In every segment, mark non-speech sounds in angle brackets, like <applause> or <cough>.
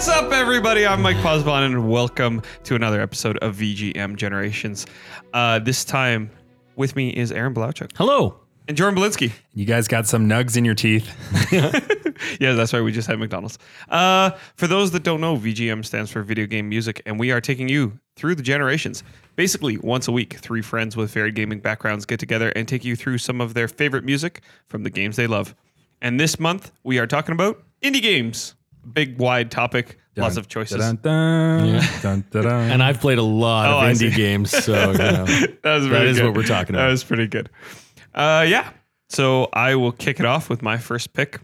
What's up, everybody? I'm Mike Posbon, and welcome to another episode of VGM Generations. Uh, this time, with me is Aaron Blauchuk Hello. and Jordan Belinsky. You guys got some nugs in your teeth. <laughs> <laughs> yeah, that's right. We just had McDonald's. Uh, for those that don't know, VGM stands for Video Game Music, and we are taking you through the generations. Basically, once a week, three friends with varied gaming backgrounds get together and take you through some of their favorite music from the games they love. And this month, we are talking about indie games. Big, wide topic, lots of choices. Dun, dun, Yeah. <laughs> dun, dun, dun. And I've played a lot Oh, of indie games, so <laughs> you know, that was that good. what we're talking about. That about. was pretty good. Uh, yeah. So I will kick it off with my first pick.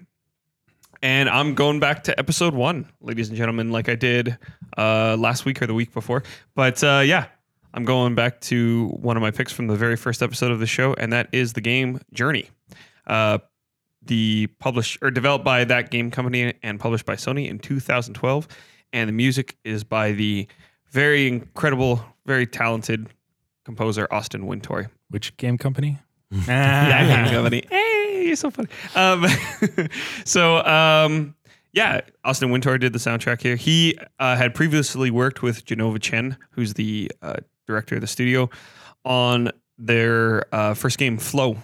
And I'm going back to episode one, ladies and gentlemen, like I did uh, last week or the week before. But uh, yeah, I'm going back to one of my picks from the very first episode of the show, and that is the game Journey. Uh, the published or developed by that game company and published by Sony in 2012. And the music is by the very incredible, very talented composer Austin Wintory. Which game company? <laughs> <laughs> That game company. Hey, you're so funny. Um, <laughs> so um, yeah, Austin Wintory did the soundtrack here. He uh, had previously worked with Jenova Chen, who's the uh, director of the studio, on their uh, first game Flow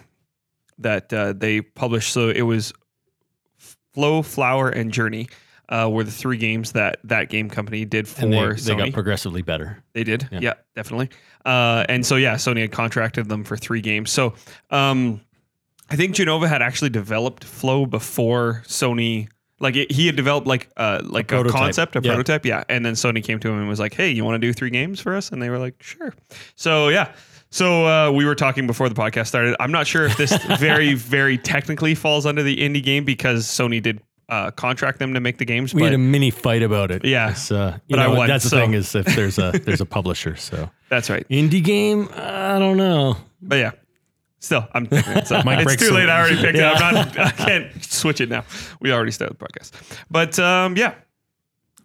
that uh, they published. So it was Flow, Flower, and Journey. Uh, were the three games that that game company did for and they, Sony. they got progressively better. They did. Yeah, Yeah. definitely. Uh, and so, yeah, Sony had contracted them for three games. So, um, I think Jenova had actually developed Flow before Sony. Like it, he had developed like uh like a, prototype. concept, a Yeah. prototype, yeah. And then Sony came to him and was like, "Hey, you want to do three games for us?" And they were like, "Sure." So yeah, so uh, we were talking before the podcast started. I'm not sure if this <laughs> very very technically falls under the indie game because Sony did uh, contract them to make the games. We had a mini fight about it. Yeah. Uh, But I won, That's the thing is if <laughs> there's a there's a publisher. So that's right. indie game, I don't know. But yeah, still, I'm <laughs> picking it. So it's too late. I already picked it. I'm not. I can't switch it now. We already started the podcast. But um, yeah,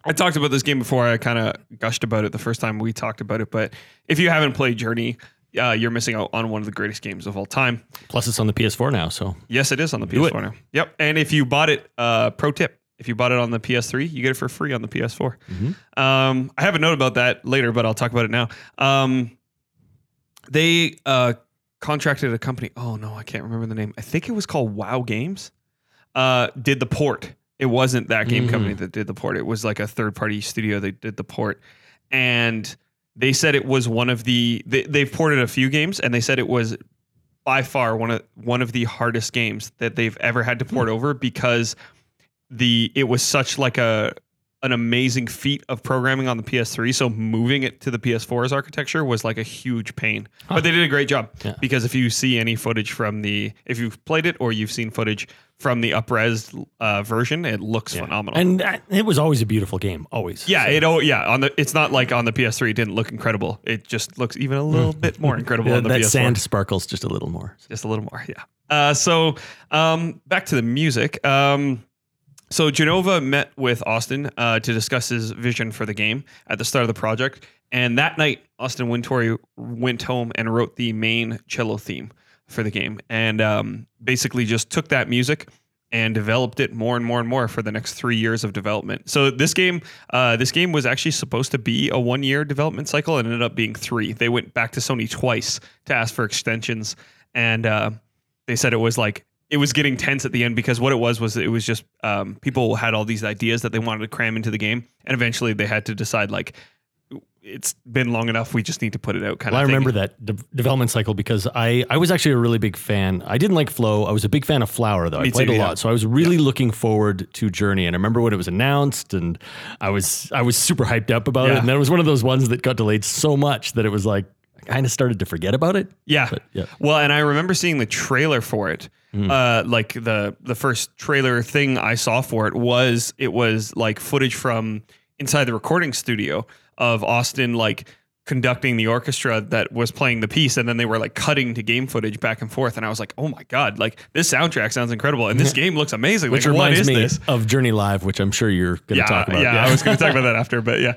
I talked about this game before. I kind of gushed about it the first time we talked about it. But if you haven't played Journey, uh, you're missing out on one of the greatest games of all time. Plus, it's on the PS4 now, so Yes, it is on the Do. PS4 now. Yep. And if you bought it, uh, pro tip. If you bought it on the PS3, you get it for free on the PS4. Mm-hmm. Um, I have a note about that later, but I'll talk about it now. Um, they uh, contracted a company. Oh no, I can't remember the name. I think it was called WoW Games. Uh, did the port. It wasn't that game Mhm. company that did the port. It was like a third party studio that did the port, and they said it was one of the. They, they've ported a few games, and they said it was by far one of one of the hardest games that they've ever had to port hmm. over because the it was such like a an amazing feat of programming on the PS3. So moving it to the PS4's architecture was like a huge pain. But they did a great job Yeah. because if you see any footage from the if you've played it or you've seen footage from the upres uh, version, it looks phenomenal. And that, it was always a beautiful game, always. yeah, So- it oh yeah on the it's not like on the PS3 it didn't look incredible. It just looks even a little bit more incredible <laughs> Yeah, on the that PS4 sand sparkles just a little more. just a little more yeah uh, so um, back to the music um, so jenova met with austin uh, to discuss his vision for the game at the start of the project and that night austin wintory went home and wrote the main cello theme for the game and um, basically just took that music and developed it more and more and more for the next three years of development. So this game, uh, this game was actually supposed to be a one-year development cycle, and ended up being three. They went back to Sony twice to ask for extensions, and uh, they said it was like it was getting tense at the end because what it was was it was just um, people had all these ideas that they wanted to cram into the game, and eventually they had to decide like it's been long enough. We just need to put it out. Kind Well, I of. thing. remember that de- development cycle because I, I was actually a really big fan. I didn't like Flow. I was a big fan of Flower though. Me I played too, a yeah. lot, so I was really looking forward to Journey. And I remember when it was announced, and I was I was super hyped up about Yeah. it. And then it was one of those ones that got delayed so much that it was like I kind of started to forget about it. Yeah. But, yeah. Well, and I remember seeing the trailer for it. Uh, like the the first trailer thing I saw for it was it was like footage from inside the recording studio of Austin like conducting the orchestra that was playing the piece and then they were like cutting to game footage back and forth and I was like, "Oh my god, like this soundtrack sounds incredible and this game looks amazing." Which like, reminds is me this? of Journey Live, which I'm sure you're going to Yeah, talk about. yeah, I was going to talk about that after, but yeah.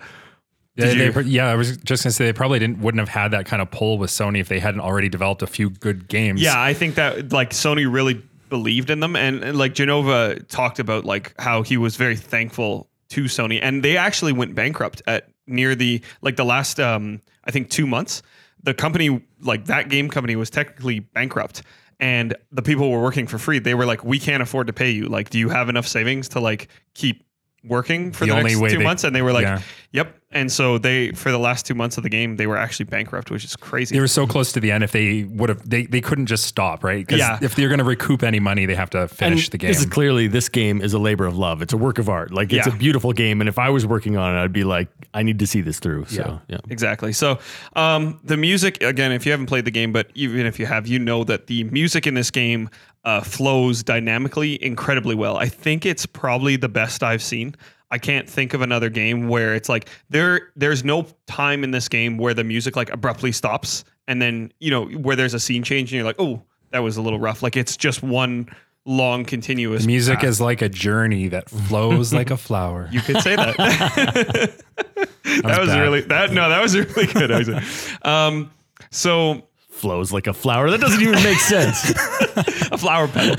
Yeah, they, yeah, I was just gonna say they probably didn't wouldn't have had that kind of pull with Sony if they hadn't already developed a few good games. Yeah, I think that like Sony really believed in them, and, and, like Jenova talked about like how he was very thankful to Sony, and they actually went bankrupt at near the like the last um, I think two months. The company like that game company was technically bankrupt, and the people were working for free. They were like, "We can't afford to pay you. Like, do you have enough savings to like keep working for The the, only next way two they- months?" And they were like, Yeah. "Yep." And so they for the last two months of the game, they were actually bankrupt, which is crazy. They were so close to the end. If they would have, they, they couldn't just stop, right? Because Yeah. if they're going to recoup any money, they have to finish And the game. This is clearly this game is a labor of love. It's a work of art. Like it's Yeah. a beautiful game, and if I was working on it, I'd be like, I need to see this through. So yeah, Exactly. So um, the music again, if you haven't played the game, but even if you have, you know that the music in this game uh, flows dynamically incredibly well. I think it's probably the best I've seen. I can't think of another game where it's like there. There's no time in this game where the music like abruptly stops, and then you know where there's a scene change, and you're like, oh, that was a little rough. Like it's just one long continuous Music path. is like a journey that flows like a <laughs> flower. You could say that. <laughs> <laughs> that was bad. really that. No, that was really good. Um, so flows like a flower. That doesn't even make sense. <laughs> a flower petal.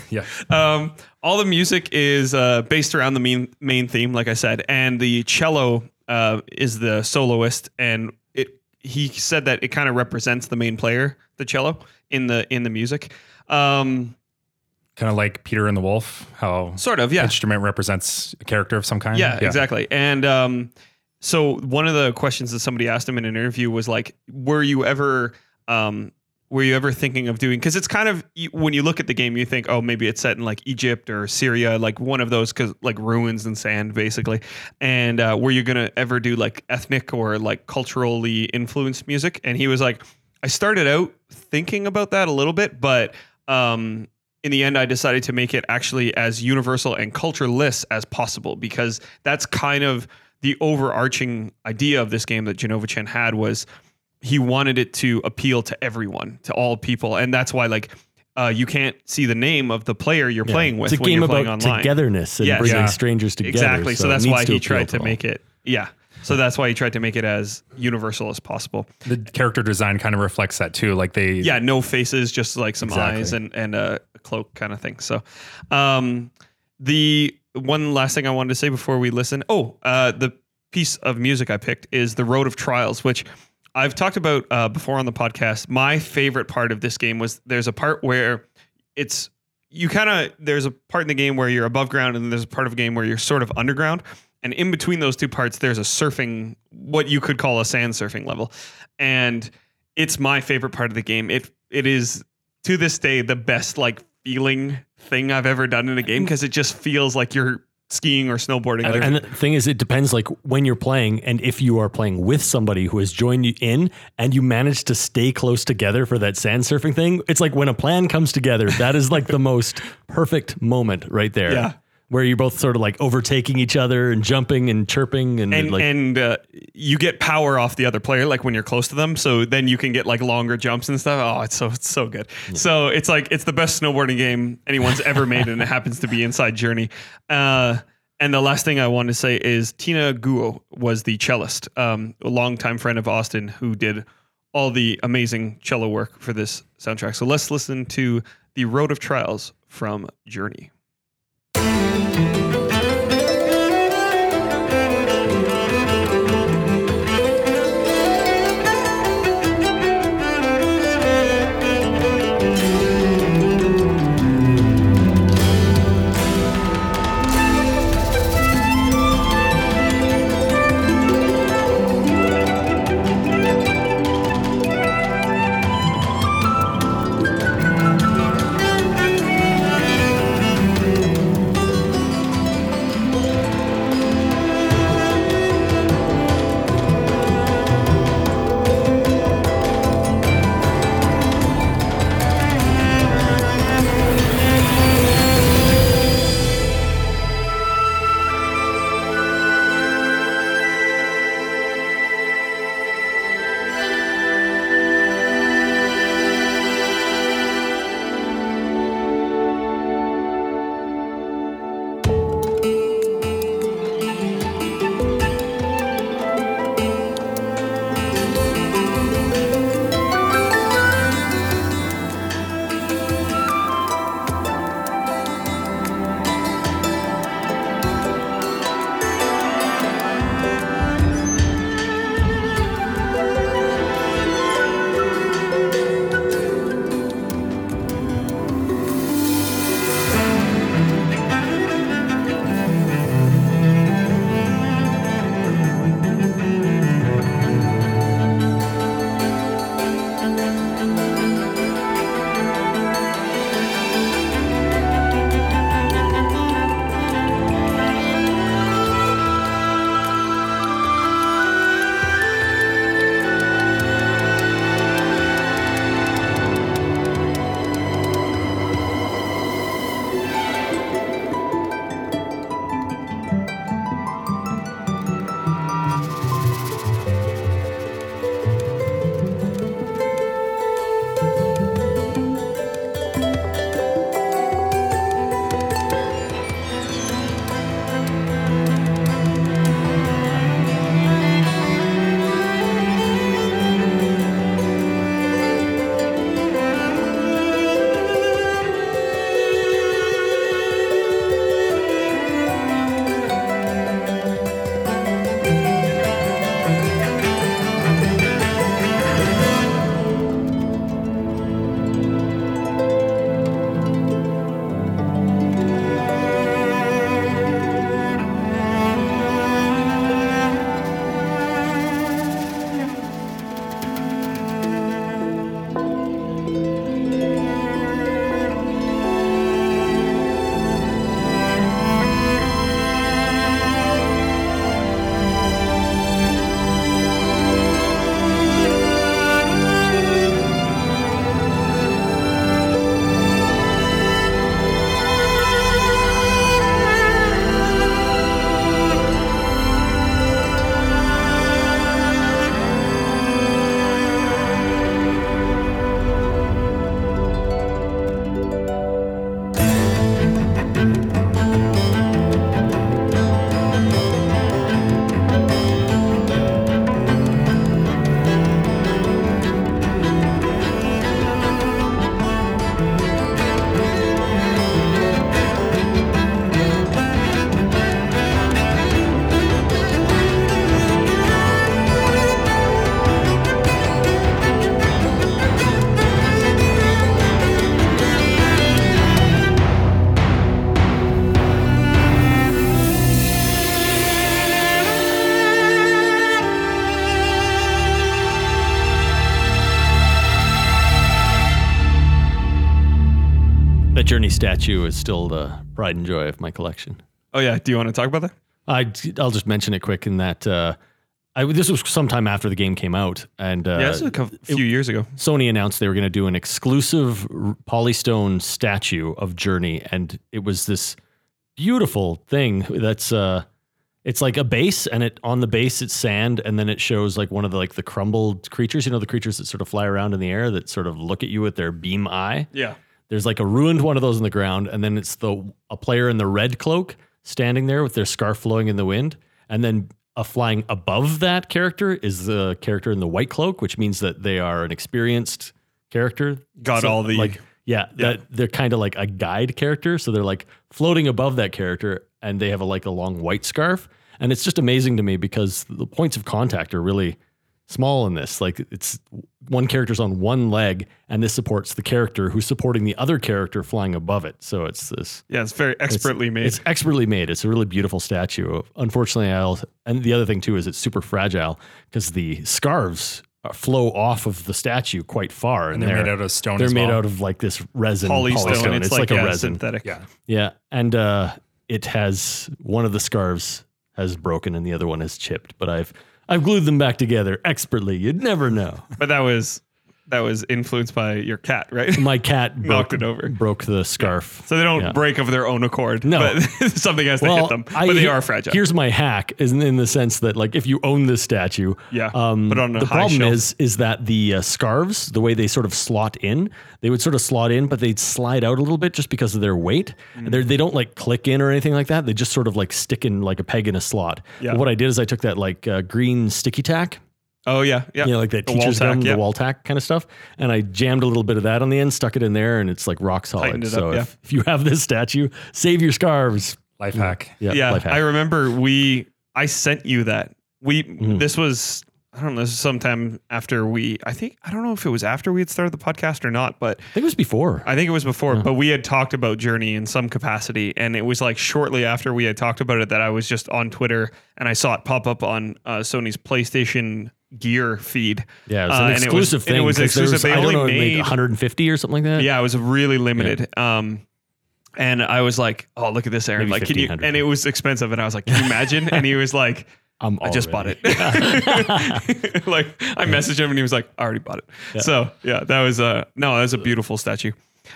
<laughs> yeah. um, all the music is uh, based around the main main theme, like I said, and the cello uh, is the soloist, and it. He said that it kind of represents the main player, the cello, in the in the music. Um, Kind of like Peter and the Wolf, how sort of, yeah. instrument represents a character of some kind. Yeah, exactly. And um, so one of the questions that somebody asked him in an interview was like, "Were you ever, um, were you ever thinking of doing?" Because it's kind of when you look at the game, you think, "Oh, maybe it's set in like Egypt or Syria, like one of those, because like ruins and sand, basically." And uh, were you gonna ever do like ethnic or like culturally influenced music? And he was like, "I started out thinking about that a little bit, but." Um, in the end, I decided to make it actually as universal and cultureless as possible because that's kind of the overarching idea of this game that Jenova Chen had was he wanted it to appeal to everyone, to all people, and that's why like uh, you can't see the name of the player you're playing with it's a when game you're about online. togetherness and Yes. bringing Yeah. strangers together. Exactly. So, it that's why he tried to all. make it. Yeah. So that's why he tried to make it as universal as possible. The character design kind of reflects that too. Like they, yeah, no faces, just like some Exactly. eyes and and a cloak kind of thing. So, um, the one last thing I wanted to say before we listen. Oh, uh, the piece of music I picked is "The Road of Trials," which I've talked about uh, before on the podcast. My favorite part of this game was there's a part where it's you kind of there's a part in the game where you're above ground and there's a part of the game where you're sort of underground and in between those two parts there's a surfing what you could call a sand surfing level and it's my favorite part of the game it it is to this day the best like feeling thing I've ever done in a game because it just feels like you're skiing or snowboarding like, And the thing is, it depends like when you're playing and if you are playing with somebody who has joined you in and you manage to stay close together for that sand surfing thing. It's like when a plan comes together, that is like the <laughs> most perfect moment right there. Yeah. Where you're both sort of like overtaking each other and jumping and chirping and, and like and uh, you get power off the other player like when you're close to them. So then you can get like longer jumps and stuff. Oh it's so it's so good. So it's like it's the best snowboarding game anyone's ever made and it happens to be inside journey. Uh and the last thing I want to say is Tina Guo was the cellist, um, a longtime friend of Austin who did all the amazing cello work for this soundtrack. So let's listen to The Road of Trials from Journey. Statue is still the pride and joy of my collection. Oh yeah. Do you want to talk about that? I I'll just mention it quick in that uh, I, this was sometime after the game came out, and uh, yeah, this was a few years ago. Sony announced they were going to do an exclusive polystone statue of Journey, and it was this beautiful thing that's uh, it's like a base, and it on the base it's sand, and then it shows like one of the like the crumbled creatures, you know, the creatures that sort of fly around in the air that sort of look at you with their beam eye. Yeah. There's like a ruined one of those on the ground, and then it's the a player in the red cloak standing there with their scarf flowing in the wind, and then a flying above that character is the character in the white cloak, which means that they are an experienced character. Got So, all the like yeah, Yeah. that they're kind of like a guide character, so they're like floating above that character, and they have a like a long white scarf, and it's just amazing to me because the points of contact are really small in this. Like it's one character's on one leg, and this supports the character who's supporting the other character flying above it. So it's this yeah. It's very expertly made. it's expertly made. It's a really beautiful statue. Unfortunately, I'll and the other thing too is it's super fragile because the scarves uh, flow off of the statue quite far, And they're made out of stone. they're as made well. out of like this resin Polystone. polystone. It's, It's, like, like, a yeah, resin. synthetic. Yeah. Yeah, and uh, it has one of the scarves has broken and the other one has chipped, but I've I've glued them back together expertly. You'd never know. But that was that was influenced by your cat, right? My cat <laughs> Knocked broke, it over. broke the scarf. So they don't Yeah. break of their own accord. No. but <laughs> something has to hit them. I- but they are fragile. Here's my hack: is in the sense that, like, if you own this statue, Yeah, um, it on the problem shelf. is is that the uh, scarves, the way they sort of slot in, they would sort of slot in, but they'd slide out a little bit just because of their weight. Mm. They're, they don't like click in or anything like that. They just sort of like stick in like a peg in a slot. Yeah. But what I did is I took that like uh, green sticky tack, oh yeah, yeah. you know, like that The wall teacher's tack, gum, yeah. the wall tack kind of stuff. And I jammed a little bit of that on the end, stuck it in there, and it's like rock solid. It so up, yeah. if, if you have this statue, save your scarves. Life hack. Yeah, yeah, life hack. I remember we. I sent you that. We. Mhm. This was. I don't know. This is sometime after we. I think. I don't know if it was after we had started the podcast or not, but I think it was before. I think it was before. But we had talked about Journey in some capacity, and it was like shortly after we had talked about it that I was just on Twitter and I saw it pop up on uh, Sony's PlayStation Gear feed. Yeah, it was Uh, an and it was- exclusive and it thing. was exclusive. there's- They I don't only know, made made- 150 or something like that. Yeah, it was really limited. Um, and I was like, "Oh, look at this, Aaron! Maybe like, can you?" And it was expensive, and I was like, "Can you imagine?" and he was like, <laughs> I'm "I just bought it." <laughs> <laughs> like, I messaged him, and he was like, "I already bought it." So yeah, that was a no, that was a beautiful statue.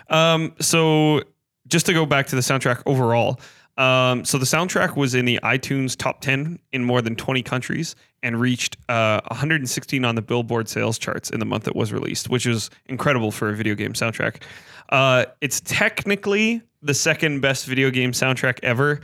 Um, so just to go back to the soundtrack overall. Um, so the soundtrack was in the iTunes top 10 in more than 20 countries and reached uh, 116 on the Billboard sales charts in the month it was released, which is incredible for a video game soundtrack. Uh, it's technically the second best video game soundtrack ever,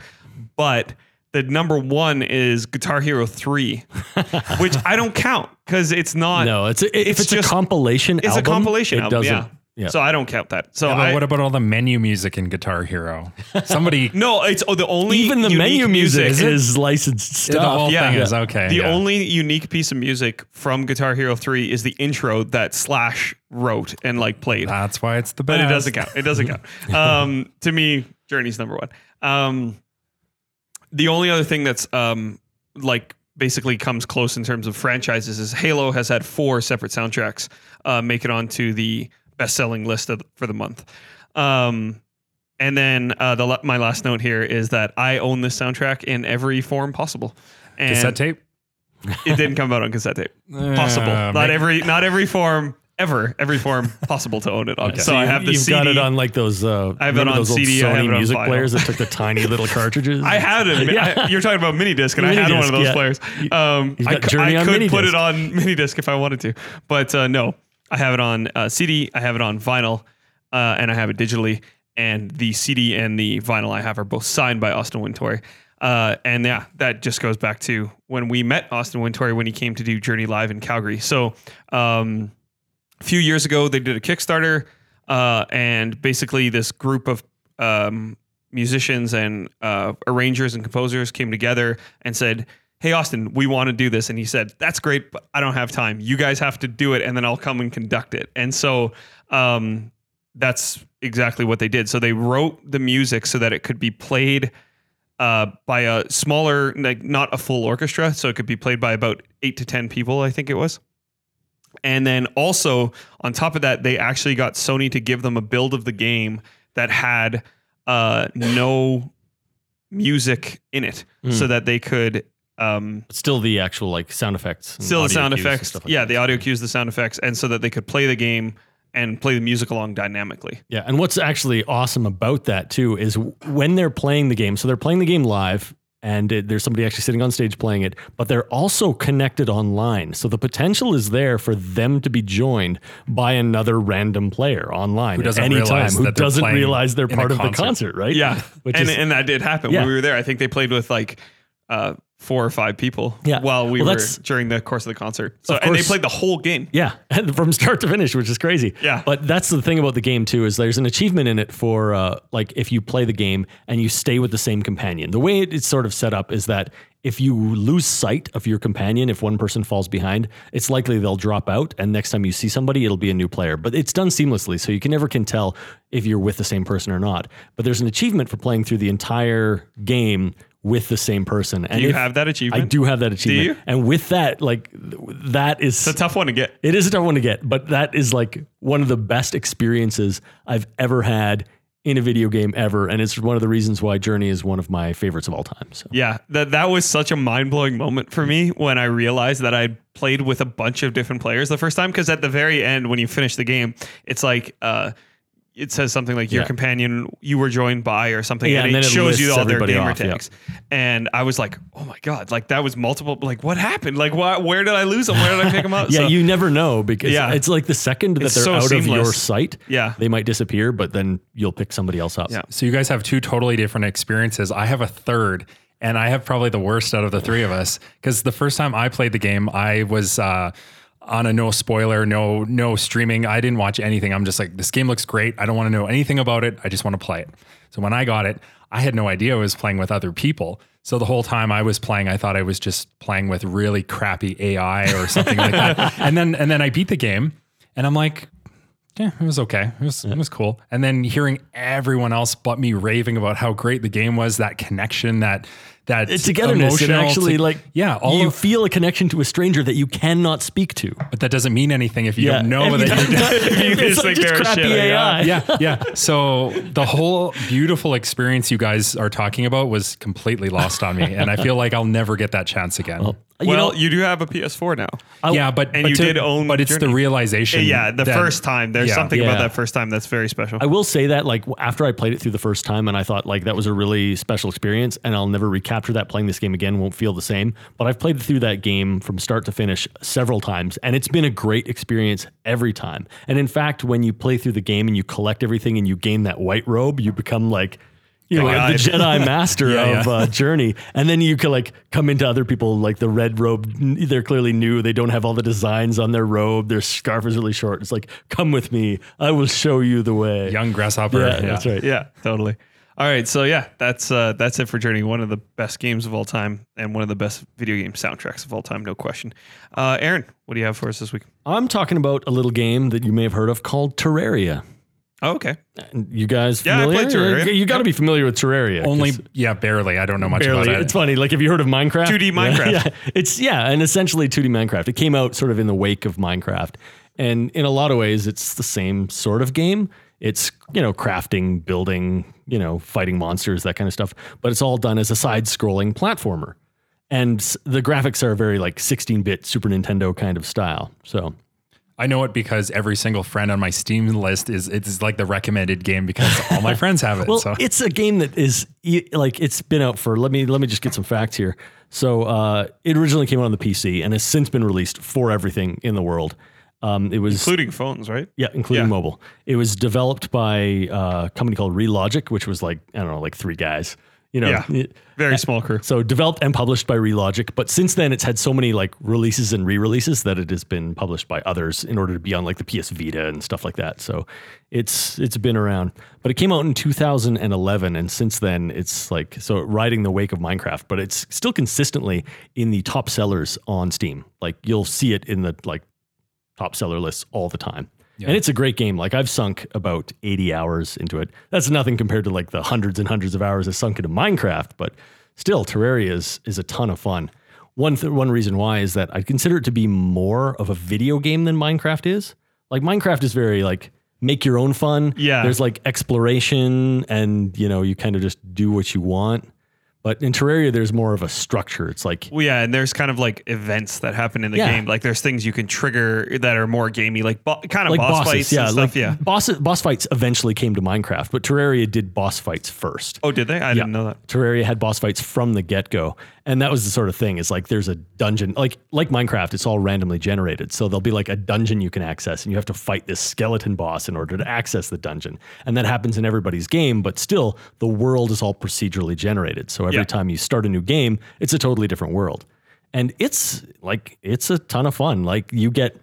but the number one is Guitar Hero 3, <laughs> which I don't count because it's not. No, it's a, if It's it's, just- a compilation. It's album, a compilation it album. Doesn't, Yeah. Yeah. So I don't count that. So Yeah, I, what about all the menu music in Guitar Hero? Somebody. <laughs> no, it's oh, the only Even the menu music Is it? is licensed the stuff. whole yeah. thing is okay. The yeah. only unique piece of music from Guitar Hero 3 is the intro that Slash wrote and like played. That's why it's the best. but it doesn't count. It doesn't count. <laughs> Um, to me, Journey's number one. Um, the only other thing that's um, like basically comes close in terms of franchises is Halo has had four separate soundtracks uh, make it onto the best-selling list of, for the month. Um, and then uh, the my last note here is that I own this soundtrack in every form possible. And Cassette tape. it didn't come out on cassette tape. <laughs> Possible. Uh, not every not every form ever. Every form possible to own it <laughs> on. So I have the You've CD. got it on like those. Uh, I have it on those CD, Sony music players that took the tiny little <laughs> cartridges. I had it. Yeah. I- you're talking about mini disc, and I had one of those yeah. players. Um, I, got cou- Journey I on could put minidisc. it on mini disc if I wanted to, but uh, no, I have it on uh, CD. I have it on vinyl, uh, and I have it digitally. And the CD and the vinyl I have are both signed by Austin Wintory. Uh, and yeah, that just goes back to when we met Austin Wintory when he came to do Journey Live in Calgary. So um, a few years ago, they did a Kickstarter, uh, and basically this group of um, musicians and uh, arrangers and composers came together and said, "Hey, Austin, we want to do this." And he said, "That's great, but I don't have time. You guys have to do it, and then I'll come and conduct it." And so um, that's exactly what they did. So they wrote the music so that it could be played uh, by a smaller, like not a full orchestra, so it could be played by about eight to ten people. I think it was. And then also on top of that, they actually got Sony to give them a build of the game that had uh, no music in it, Mm. so that they could um, But still the actual like sound effects. still the sound effects. stuff like yeah, that. the audio cues, the sound effects, and so that they could play the game and play the music along dynamically. Yeah, and what's actually awesome about that too is when they're playing the game. So they're playing the game live, and it, there's somebody actually sitting on stage playing it, but they're also connected online. So the potential is there for them to be joined by another random player online Who doesn't at any time realize who they're doesn't realize they're part of the concert. concert, right? Yeah, which and is and that did happen Yeah. when we were there. I think they played with like uh, four or five people. Yeah. while we Well, were during the course of the concert. So and they played the whole game. Yeah, <laughs> from start to finish, which is crazy. Yeah. But that's the thing about the game too is there's an achievement in it for uh, like if you play the game and you stay with the same companion. The way it's sort of set up is that if you lose sight of your companion, if one person falls behind, it's likely they'll drop out, and next time you see somebody, it'll be a new player. But it's done seamlessly, so you can never can tell if you're with the same person or not. But there's an achievement for playing through the entire game with the same person. And Do you if- have that achievement? I do have that achievement. Do you? And with that, like that is It's a tough one to get. it is a tough one to get, but that is like one of the best experiences I've ever had in a video game ever, and it's one of the reasons why Journey is one of my favorites of all time. So Yeah, that that was such a mind blowing moment for me when I realized that I played with a bunch of different players the first time. Because at the very end, when you finish the game, it's like uh, it says something like your Yeah. companion you were joined by or something, Yeah, and, and it then it shows you all their gamer off, yeah. tags. And I was like, oh my god, like that was multiple. Like what happened? Like what? Where did I lose them? Where did I pick them up? <laughs> yeah, So- you never know because Yeah. it's like the second that It's they're so out of your sight, Yeah. they might disappear, but then you'll pick somebody else up. Yeah. So you guys have two totally different experiences. I have a third, and I have probably the worst out of the three of us because the first time I played the game, I was uh, on a no spoiler, no no streaming. I didn't watch anything. I'm just like, this game looks great. I don't want to know anything about it. I just want to play it. So when I got it, I had no idea I was playing with other people. So the whole time I was playing, I thought I was just playing with really crappy AI or something like that. <laughs> And then and then I beat the game, and I'm like, yeah, it was okay. It was it was cool. And then hearing everyone else but me raving about how great the game was, that connection, that that togetherness. It actually to- like yeah, all you of, feel a connection to a stranger that you cannot speak to. but that doesn't mean anything if you don't know And that <laughs> you you're don't- You just like just crappy shit AI. yeah, yeah. So the whole beautiful experience you guys are talking about was completely lost on me, and I feel like I'll never get that chance again. You well, know, you do have a PS4 now. yeah, but and but you to- did own but it's the realization. Yeah, the that- first time. There's yeah. something about that first time that's very special. I will say that like after I played it through the first time and I thought like that was a really special experience and I'll never recapture that playing this game again won't feel the same but I've played through that game from start to finish several times and it's been a great experience every time and in fact when you play through the game and you collect everything and you gain that white robe you become like you know, the Jedi <laughs> Master Yeah, of yeah. Uh, Journey, and then you can like come into other people like the red robe. They're clearly new. They don't have all the designs on their robe. Their scarf is really short. It's like, come with me. I will show you the way. young grasshopper. Yeah, that's right. yeah, totally. All right, so yeah, that's uh, that's it for Journey. One of the best games of all time, and one of the best video game soundtracks of all time, no question. Uh, Aaron, what do you have for us this week? I'm talking about a little game that you may have heard of called Terraria. Oh, okay. You guys Yeah, I familiar? played Terraria. You got to Yep. be familiar with Terraria. Only, yeah, barely. I don't know much barely. about it. It's funny. Like, have you heard of Minecraft? 2D Minecraft. Yeah, it's yeah, and essentially 2D Minecraft. It came out sort of in the wake of Minecraft, and in a lot of ways, it's the same sort of game. It's you know crafting, building, you know, fighting monsters, that kind of stuff. But it's all done as a side-scrolling platformer, and the graphics are very like 16-bit Super Nintendo kind of style. So I know it because every single friend on my Steam list is it's like the recommended game because all my friends have it. <laughs> Well, so it's a game that is e- like it's been out for. Let me let me just get some facts here. So uh, it originally came out on the PC and has since been released for everything in the world. Um, it was Including phones, right? yeah, including Yeah. mobile. It was developed by uh, a company called Relogic, which was like I don't know, like three guys. You know, Yeah. Very eh, small crew. so developed and published by Relogic, but since then it's had so many like releases and re-releases that it has been published by others in order to be on like the PS Vita and stuff like that. So it's it's been around. But it came out in 2011 and since then it's like so riding the wake of Minecraft, but it's still consistently in the top sellers on Steam. Like you'll see it in the like top seller lists all the time. And it's a great game. Like I've sunk about 80 hours into it. That's nothing compared to like the hundreds and hundreds of hours I sunk into Minecraft, but still Terraria is, is a ton of fun. One th- one reason why is that I consider it to be more of a video game than Minecraft is. Like Minecraft is very like make your own fun. Yeah. There's like exploration and you know, you kind of just do what you want. But in Terraria, there's more of a structure. It's like Well, yeah, and there's kind of like events that happen in the Yeah. game. Like there's things you can trigger that are more gamey, like bo- kind of like boss bosses, fights yeah, and stuff. like yeah. boss boss fights eventually came to Minecraft, but Terraria did boss fights first. Oh, did they? I didn't know that. Terraria had boss fights from the get go, and that was the sort of thing. Is like there's a dungeon, like like Minecraft, it's all randomly generated. So there'll be like a dungeon you can access, and you have to fight this skeleton boss in order to access the dungeon, and that happens in everybody's game. But still, the world is all procedurally generated. So every Yeah. time you start a new game, it's a totally different world, and it's like it's a ton of fun. Like you get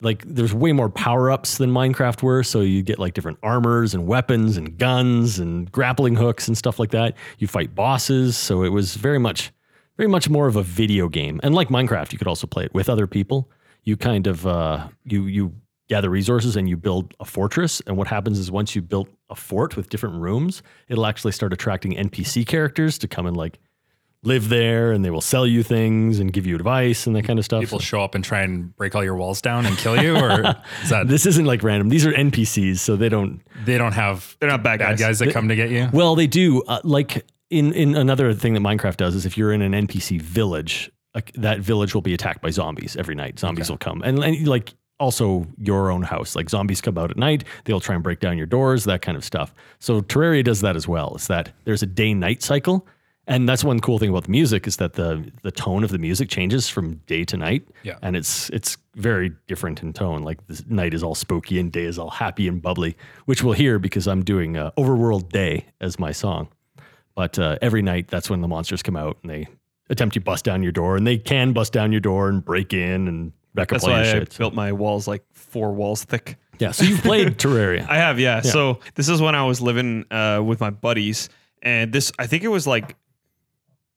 like there's way more power ups than Minecraft were. So you get like different armors and weapons and guns and grappling hooks and stuff like that. You fight bosses. So it was very much, very much more of a video game. And like Minecraft, you could also play it with other people. You kind of uh, you you gather resources and you build a fortress. And what happens is once you built a fort with different rooms, it'll actually start attracting NPC characters to come and like live there and they will sell you things and give you advice and that kind of stuff. People show up and try and break all your walls down and kill you, or <laughs> is that this isn't like random. These are NPCs, so they don't. they don't have They're not bad bad guys. guys that come to get you? Well, they do. Uh, like in in another thing that Minecraft does is if you're in an NPC village, that village will be attacked by zombies every night. Zombies will come and, and like also your own house. Like zombies come out at night, they'll try and break down your doors, that kind of stuff. So Terraria does that as well. Is that there's a day night cycle. And that's one cool thing about the music is that the the tone of the music changes from day to night. Yeah. And it's it's very different in tone. Like the night is all spooky and day is all happy and bubbly, which we'll hear because I'm doing uh, Overworld Day as my song. But uh, every night, that's when the monsters come out and they attempt to bust down your door, and they can bust down your door and break in and wreck up That's why I shit. built my walls like four walls thick. yeah. So you've played <laughs> Terraria. I have, yeah. So this is when I was living uh, with my buddies, and this I think it was like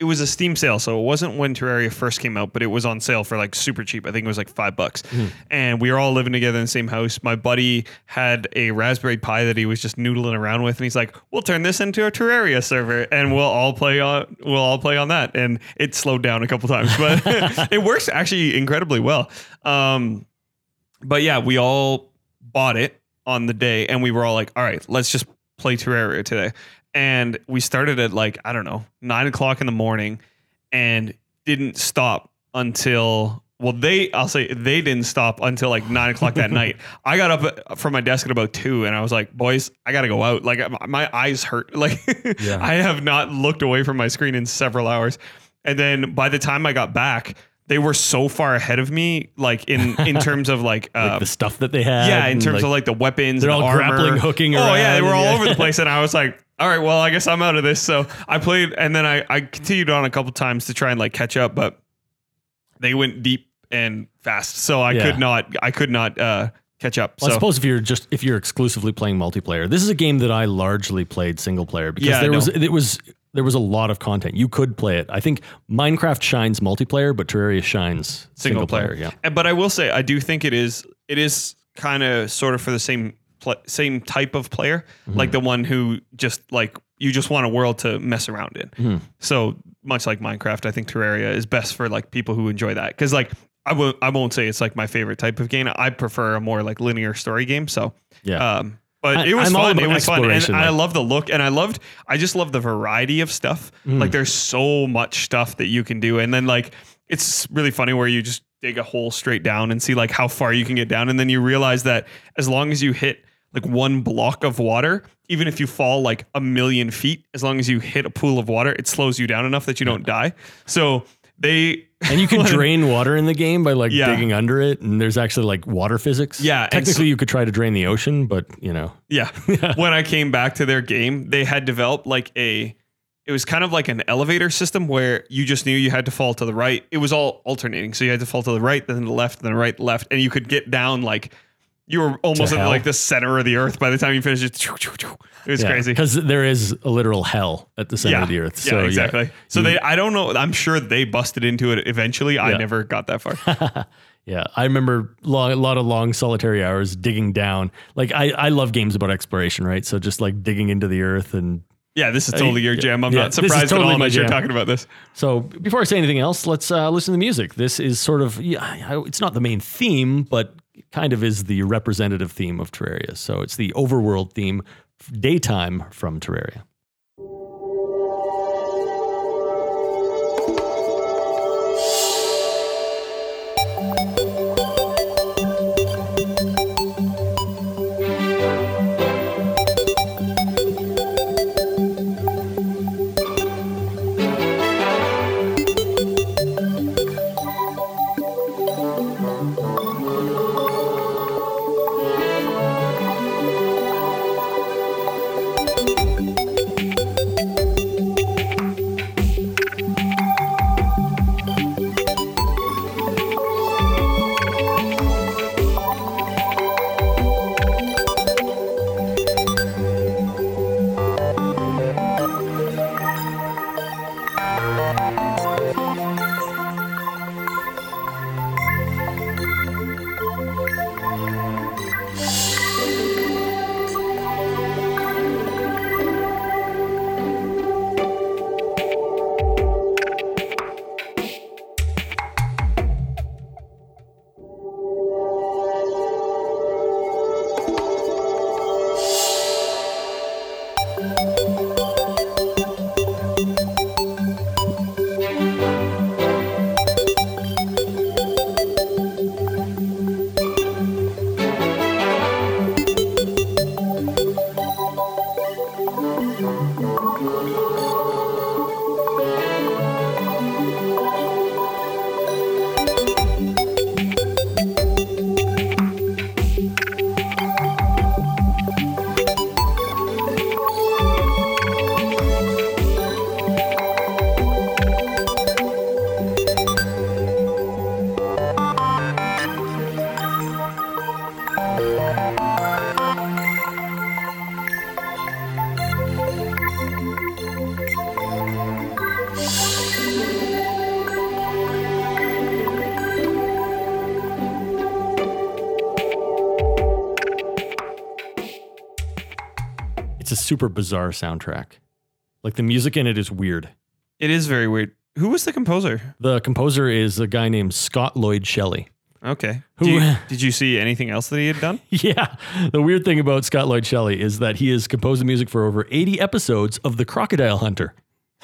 it was a Steam sale, so it wasn't when Terraria first came out, but it was on sale for like super cheap. I think it was like five bucks, and we were all living together in the same house. My buddy had a Raspberry Pi that he was just noodling around with, and he's like, "We'll turn this into a Terraria server, and we'll all play on we'll all play on that." And it slowed down a couple times, but <laughs> <laughs> it works actually incredibly well. Um, but yeah, we all bought it on the day and we were all like, all right, let's just play Terraria today. And we started at like, I don't know, nine o'clock in the morning and didn't stop until, well, they, I'll say they didn't stop until like nine o'clock that night. <laughs> I got up uh, from my desk at about two and I was like, boys, I got to go out. Like my- my eyes hurt. <laughs> Like Yeah. I have not looked away from my screen in several hours. And then by the time I got back, they were so far ahead of me, like in in <laughs> terms of like, like uh, the stuff that they had. yeah, in terms of like the weapons, they're and the all armor. grappling, hooking Oh yeah, they were all yeah. over the place, and I was like, all right, well, I guess I'm out of this. So I played, and then I I continued on a couple times to try and like catch up, but they went deep and fast, so I Yeah. could not I could not uh, catch up. Well, I suppose if you're just if you're exclusively playing multiplayer, this is a game that I largely played single player because Yeah, there was it was there was a lot of content. You could play it. I think Minecraft shines multiplayer, but Terraria shines single, player. Yeah. But I will say, I do think it is it is kind of sort of for the same pl- same type of player, Mm-hmm. like the one who just like you just want a world to mess around in. Mm-hmm. So much like Minecraft, I think Terraria is best for like people who enjoy that because like. I won't. I won't say it's like my favorite type of game. I prefer a more like linear story game. So, Yeah. um, but it was I'm fun. It was fun, and exploration, I love the look, and I loved. I just love the variety of stuff. Mm. Like, there's so much stuff that you can do, and then like it's really funny where you just dig a hole straight down and see like how far you can get down, and then you realize that as long as you hit like one block of water, even if you fall like a million feet, as long as you hit a pool of water, it slows you down enough that you don't die. So they And you can <laughs> drain water in the game by like Yeah. digging under it, and there's actually like water physics. Yeah, technically so- you could try to drain the ocean, but you know, Yeah. <laughs> when I came back to their game, they had developed like a it was kind of like an elevator system where you just knew you had to fall to the right. It was all alternating. So you had to fall to the right, then the left, then the right, left. And you could get down like you were almost at like the center of the earth by the time you finished it. It was crazy. because there is a literal hell at the center Yeah. of the earth. yeah, So exactly. so they I don't know. I'm sure they busted into it eventually. I never got that far. <laughs> Yeah, I remember long, a lot of long solitary hours digging down. Like I, I love games about exploration, right? So just like digging into the earth and yeah, this is totally your jam. I'm Yeah, not surprised totally at all that you're talking about this. So before I say anything else, let's uh, listen to the music. This is sort of yeah, it's not the main theme, but kind of is the representative theme of Terraria. So it's the overworld theme, daytime from Terraria. Super bizarre soundtrack. Like the music in it is weird. It is very weird. Who was the composer? The composer is a guy named Scott Lloyd Shelly. Okay. Who- Do you- <laughs> did you see anything else that he had done? <laughs> Yeah. The weird thing about Scott Lloyd Shelly is that he has composed the music for over 80 episodes of The Crocodile Hunter.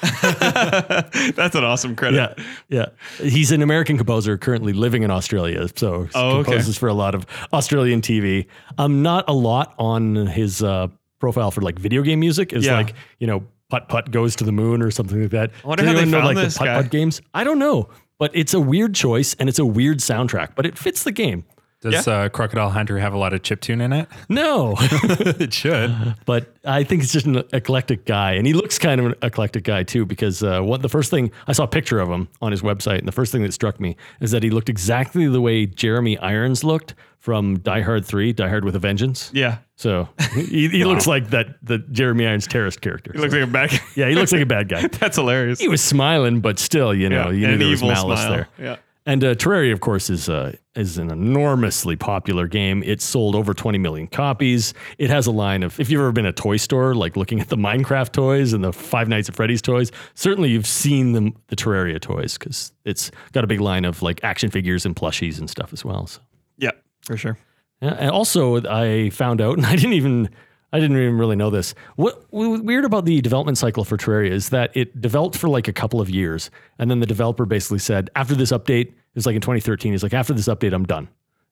<laughs> That's an awesome credit. Yeah. Yeah. He's an American composer currently living in Australia. So he Oh, okay. composes for a lot of Australian TV. Um, not a lot on his uh, profile for like video game music is Yeah. like, you know, Putt Putt Goes to the Moon or something like that. I wonder Does how they know found like this the Putt. Putt games? I don't know. But it's a weird choice and it's a weird soundtrack, but it fits the game. Does uh, Crocodile Hunter have a lot of chiptune in it? <laughs> No. <laughs> it should. but I think it's just an eclectic guy, and he looks kind of an eclectic guy too. Because uh, what the first thing I saw a picture of him on his website, and the first thing that struck me is that he looked exactly the way Jeremy Irons looked from Die Hard Three, Die Hard with a Vengeance. Yeah. So he, he <laughs> looks like that the Jeremy Irons terrorist character. He looks like a bad guy. yeah, he looks like a bad guy. <laughs> That's hilarious. He was smiling, but still, you know, you knew there was malice smile. there. Yeah. And uh, Terraria, of course, is uh, is an enormously popular game. It sold over 20 million copies. It has a line of, if you've ever been a toy store, like looking at the Minecraft toys and the Five Nights at Freddy's toys, certainly you've seen the, the Terraria toys because it's got a big line of like action figures and plushies and stuff as well. So. Yeah, for sure. Yeah, and also I found out, <laughs> and I didn't even I didn't even really know this. What, what weird about the development cycle for Terraria is that it developed for like a couple of years, and then the developer basically said after this update, it was like in 2013. He's like, after this update, I'm done.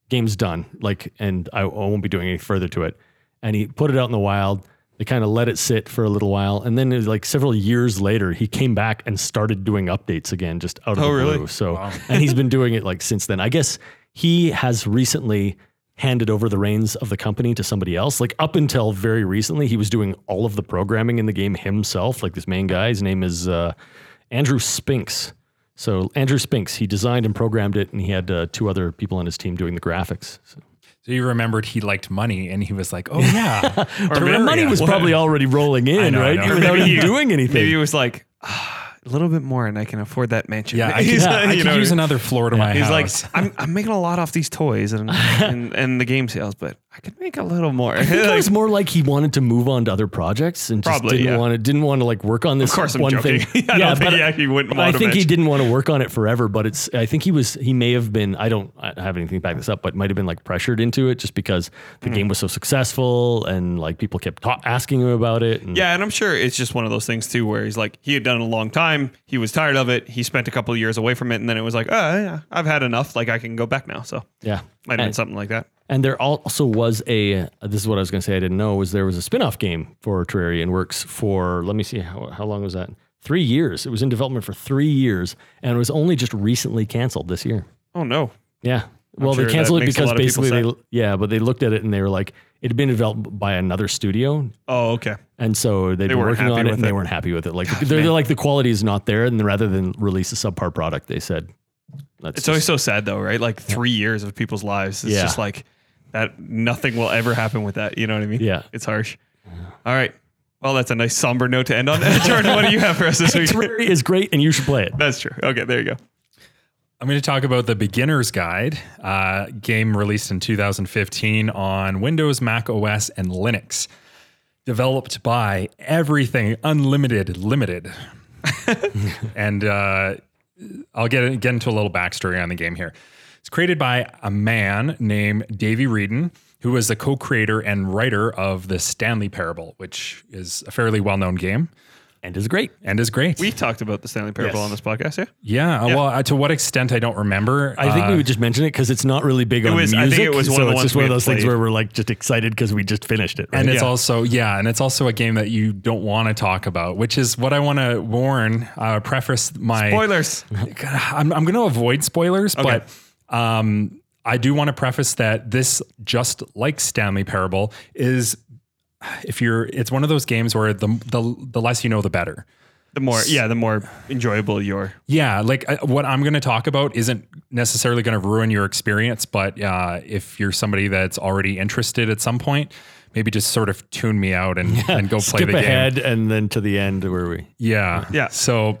Game's done. Like, and I, I won't be doing any further to it. And he put it out in the wild. They kind of let it sit for a little while, and then it was like several years later, he came back and started doing updates again, just out of Oh, the really? blue. So, and he's <laughs> been doing it like since then. I guess he has recently handed over the reins of the company to somebody else. Like up until very recently, he was doing all of the programming in the game himself. Like this main guy, his name is uh, Andrew Spinks. So Andrew Spinks, he designed and programmed it, and he had uh, two other people on his team doing the graphics. So. So you remembered he liked money, and he was like, "Oh yeah." <laughs> The money was probably already rolling in, know, right? Without him doing anything. Maybe he was like "Ah, a little bit more, and I can afford that mansion. Yeah, I <laughs> He's I you could know, use another floor to my He's house. like, I'm, I'm making a lot off these toys and, <laughs> and and the game sales, but I could make a little more. I think <laughs> it was more like he wanted to move on to other projects and just Probably, didn't yeah. want to didn't want to like work on this of course, I'm one joking. thing. <laughs> I don't think he actually wouldn't I want to think he mention- didn't want to work on it forever, but it's I think he was he may have been I don't I have anything to back this up, but might have been like pressured into it just because the Hmm. game was so successful and like people kept ta- asking him about it. And Yeah, and I'm sure it's just one of those things too, where he's like, he had done it a long time, he was tired of it, he spent a couple of years away from it, and then it was like, oh yeah, I've had enough, like I can go back now. So yeah. might have been And- something like that. And there also was a, this is what I was going to say, I didn't know, was there was a spin off game for Terraria and Works for, let me see, how, how long was that? Three years. It was in development for three years and it was only just recently canceled this year. Oh no, Yeah. Well, sure they canceled it because lot of people basically, they, yeah, but they looked at it and they were like, it had been developed by another studio. oh okay, And so they'd been weren't working on it and they weren't happy with it. Like, ah, they're, they're like, the quality is not there. And rather than release a subpar product, they said, let's it's always so sad though, right? Like three years of people's lives. It's Yeah. just like that. Nothing will ever happen with that. You know what I mean? Yeah. it's harsh. All right, well that's a nice somber note to end on. <laughs> Jordan, what do you have for us this week? Terraria is great and you should play it. That's true. Okay, there you go. I'm going to talk about the Beginner's Guide, uh, game released in 2015 on Windows, Mac OS, and Linux. Developed by Everything Unlimited Limited. <laughs> and uh, I'll get, get into a little backstory on the game here. It's created by a man named Davey Wreden, who was the co creator and writer of the Stanley Parable, which is a fairly well known game And is great. and is great. We talked about the Stanley Parable Yes. on this podcast. Yeah, yeah, uh, well, uh, to what extent I don't remember. I think Uh, we would just mention it because it's not really big on was- I think it was one so of the it's ones just one of had those things played. where we're like just excited because we just finished it. Right? And it's Yeah. also yeah, and it's also a game that you don't want to talk about, which is what I want to warn. Uh, preface my spoilers. <laughs> I'm, I'm going to avoid spoilers, but um, I do want to preface that this, just like Stanley Parable, is if you're, it's one of those games where the the the less you know, the better. The more, yeah, the more enjoyable your Yeah, like uh, what I'm going to talk about isn't necessarily going to ruin your experience, but uh, if you're somebody that's already interested at some point, maybe just sort of tune me out and, and go play skip the game. ahead and then to the end where we. Yeah. Yeah. So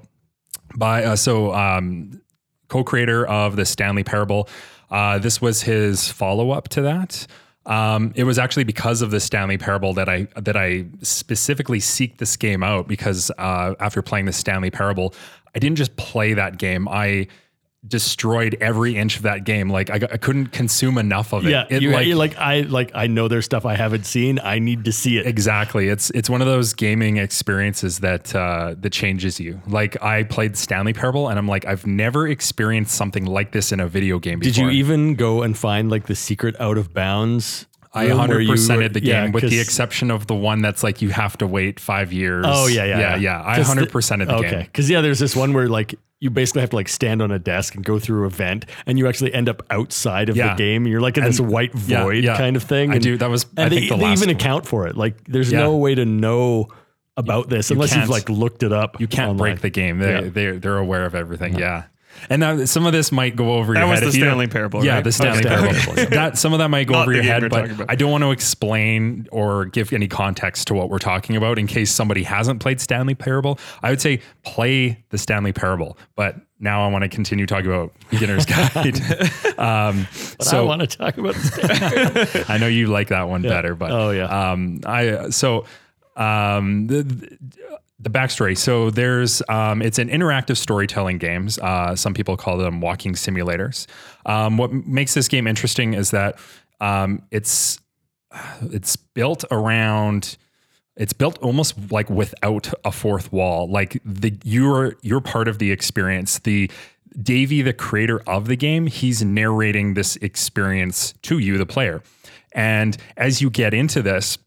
by uh, so um co-creator of the Stanley Parable, uh this was his follow-up to that. Um, it was actually because of the Stanley Parable that I that I specifically seek this game out because uh, after playing the Stanley Parable, I didn't just play that game. I destroyed every inch of that game. Like I, I couldn't consume enough of it. Yeah, it you, like, like, I like I know there's stuff I haven't seen. I need to see it. Exactly. It's it's one of those gaming experiences that uh, that changes you. Like I played Stanley Parable, and I'm like, I've never experienced something like this in a video game before. Did you even go and find like the secret out of bounds? I 100 you percented the were- yeah, game, with the exception of the one that's like you have to wait five years. Oh yeah, yeah, yeah, yeah. I 'Cause the- 100 percented the game okay. game. Because yeah, there's this one where like you basically have to like stand on a desk and go through a vent, and you actually end up outside of Yeah. the game. And you're like in this white void yeah. kind of thing. I and, do. That was I and they, think the they even one. account for it. Like there's Yeah. no way to know about this unless you've like looked it up. You can't online. break the game. They Yeah. they're they're aware of everything. Yeah. And now some of this might go over That your head. the if you don't- Stanley Parable, Yeah, right? the Stanley Okay. Parable. <laughs> Okay. that some of that might go Not over your head, but. I don't want to explain or give any context to what we're talking about in case somebody hasn't played Stanley Parable. I would say play the Stanley Parable, but now I want to continue talking about Beginner's <laughs> Guide. um, But I want to talk about this. <laughs> I know you like that one better, but Oh, yeah. Um, I so um, the, the the backstory. So there's um, it's an interactive storytelling games. Uh, some people call them walking simulators. Um, what makes this game interesting is that um, it's it's built around it's built almost like without a fourth wall like the you're you're part of the experience the davey the creator of the game he's narrating this experience to you the player and as you get into this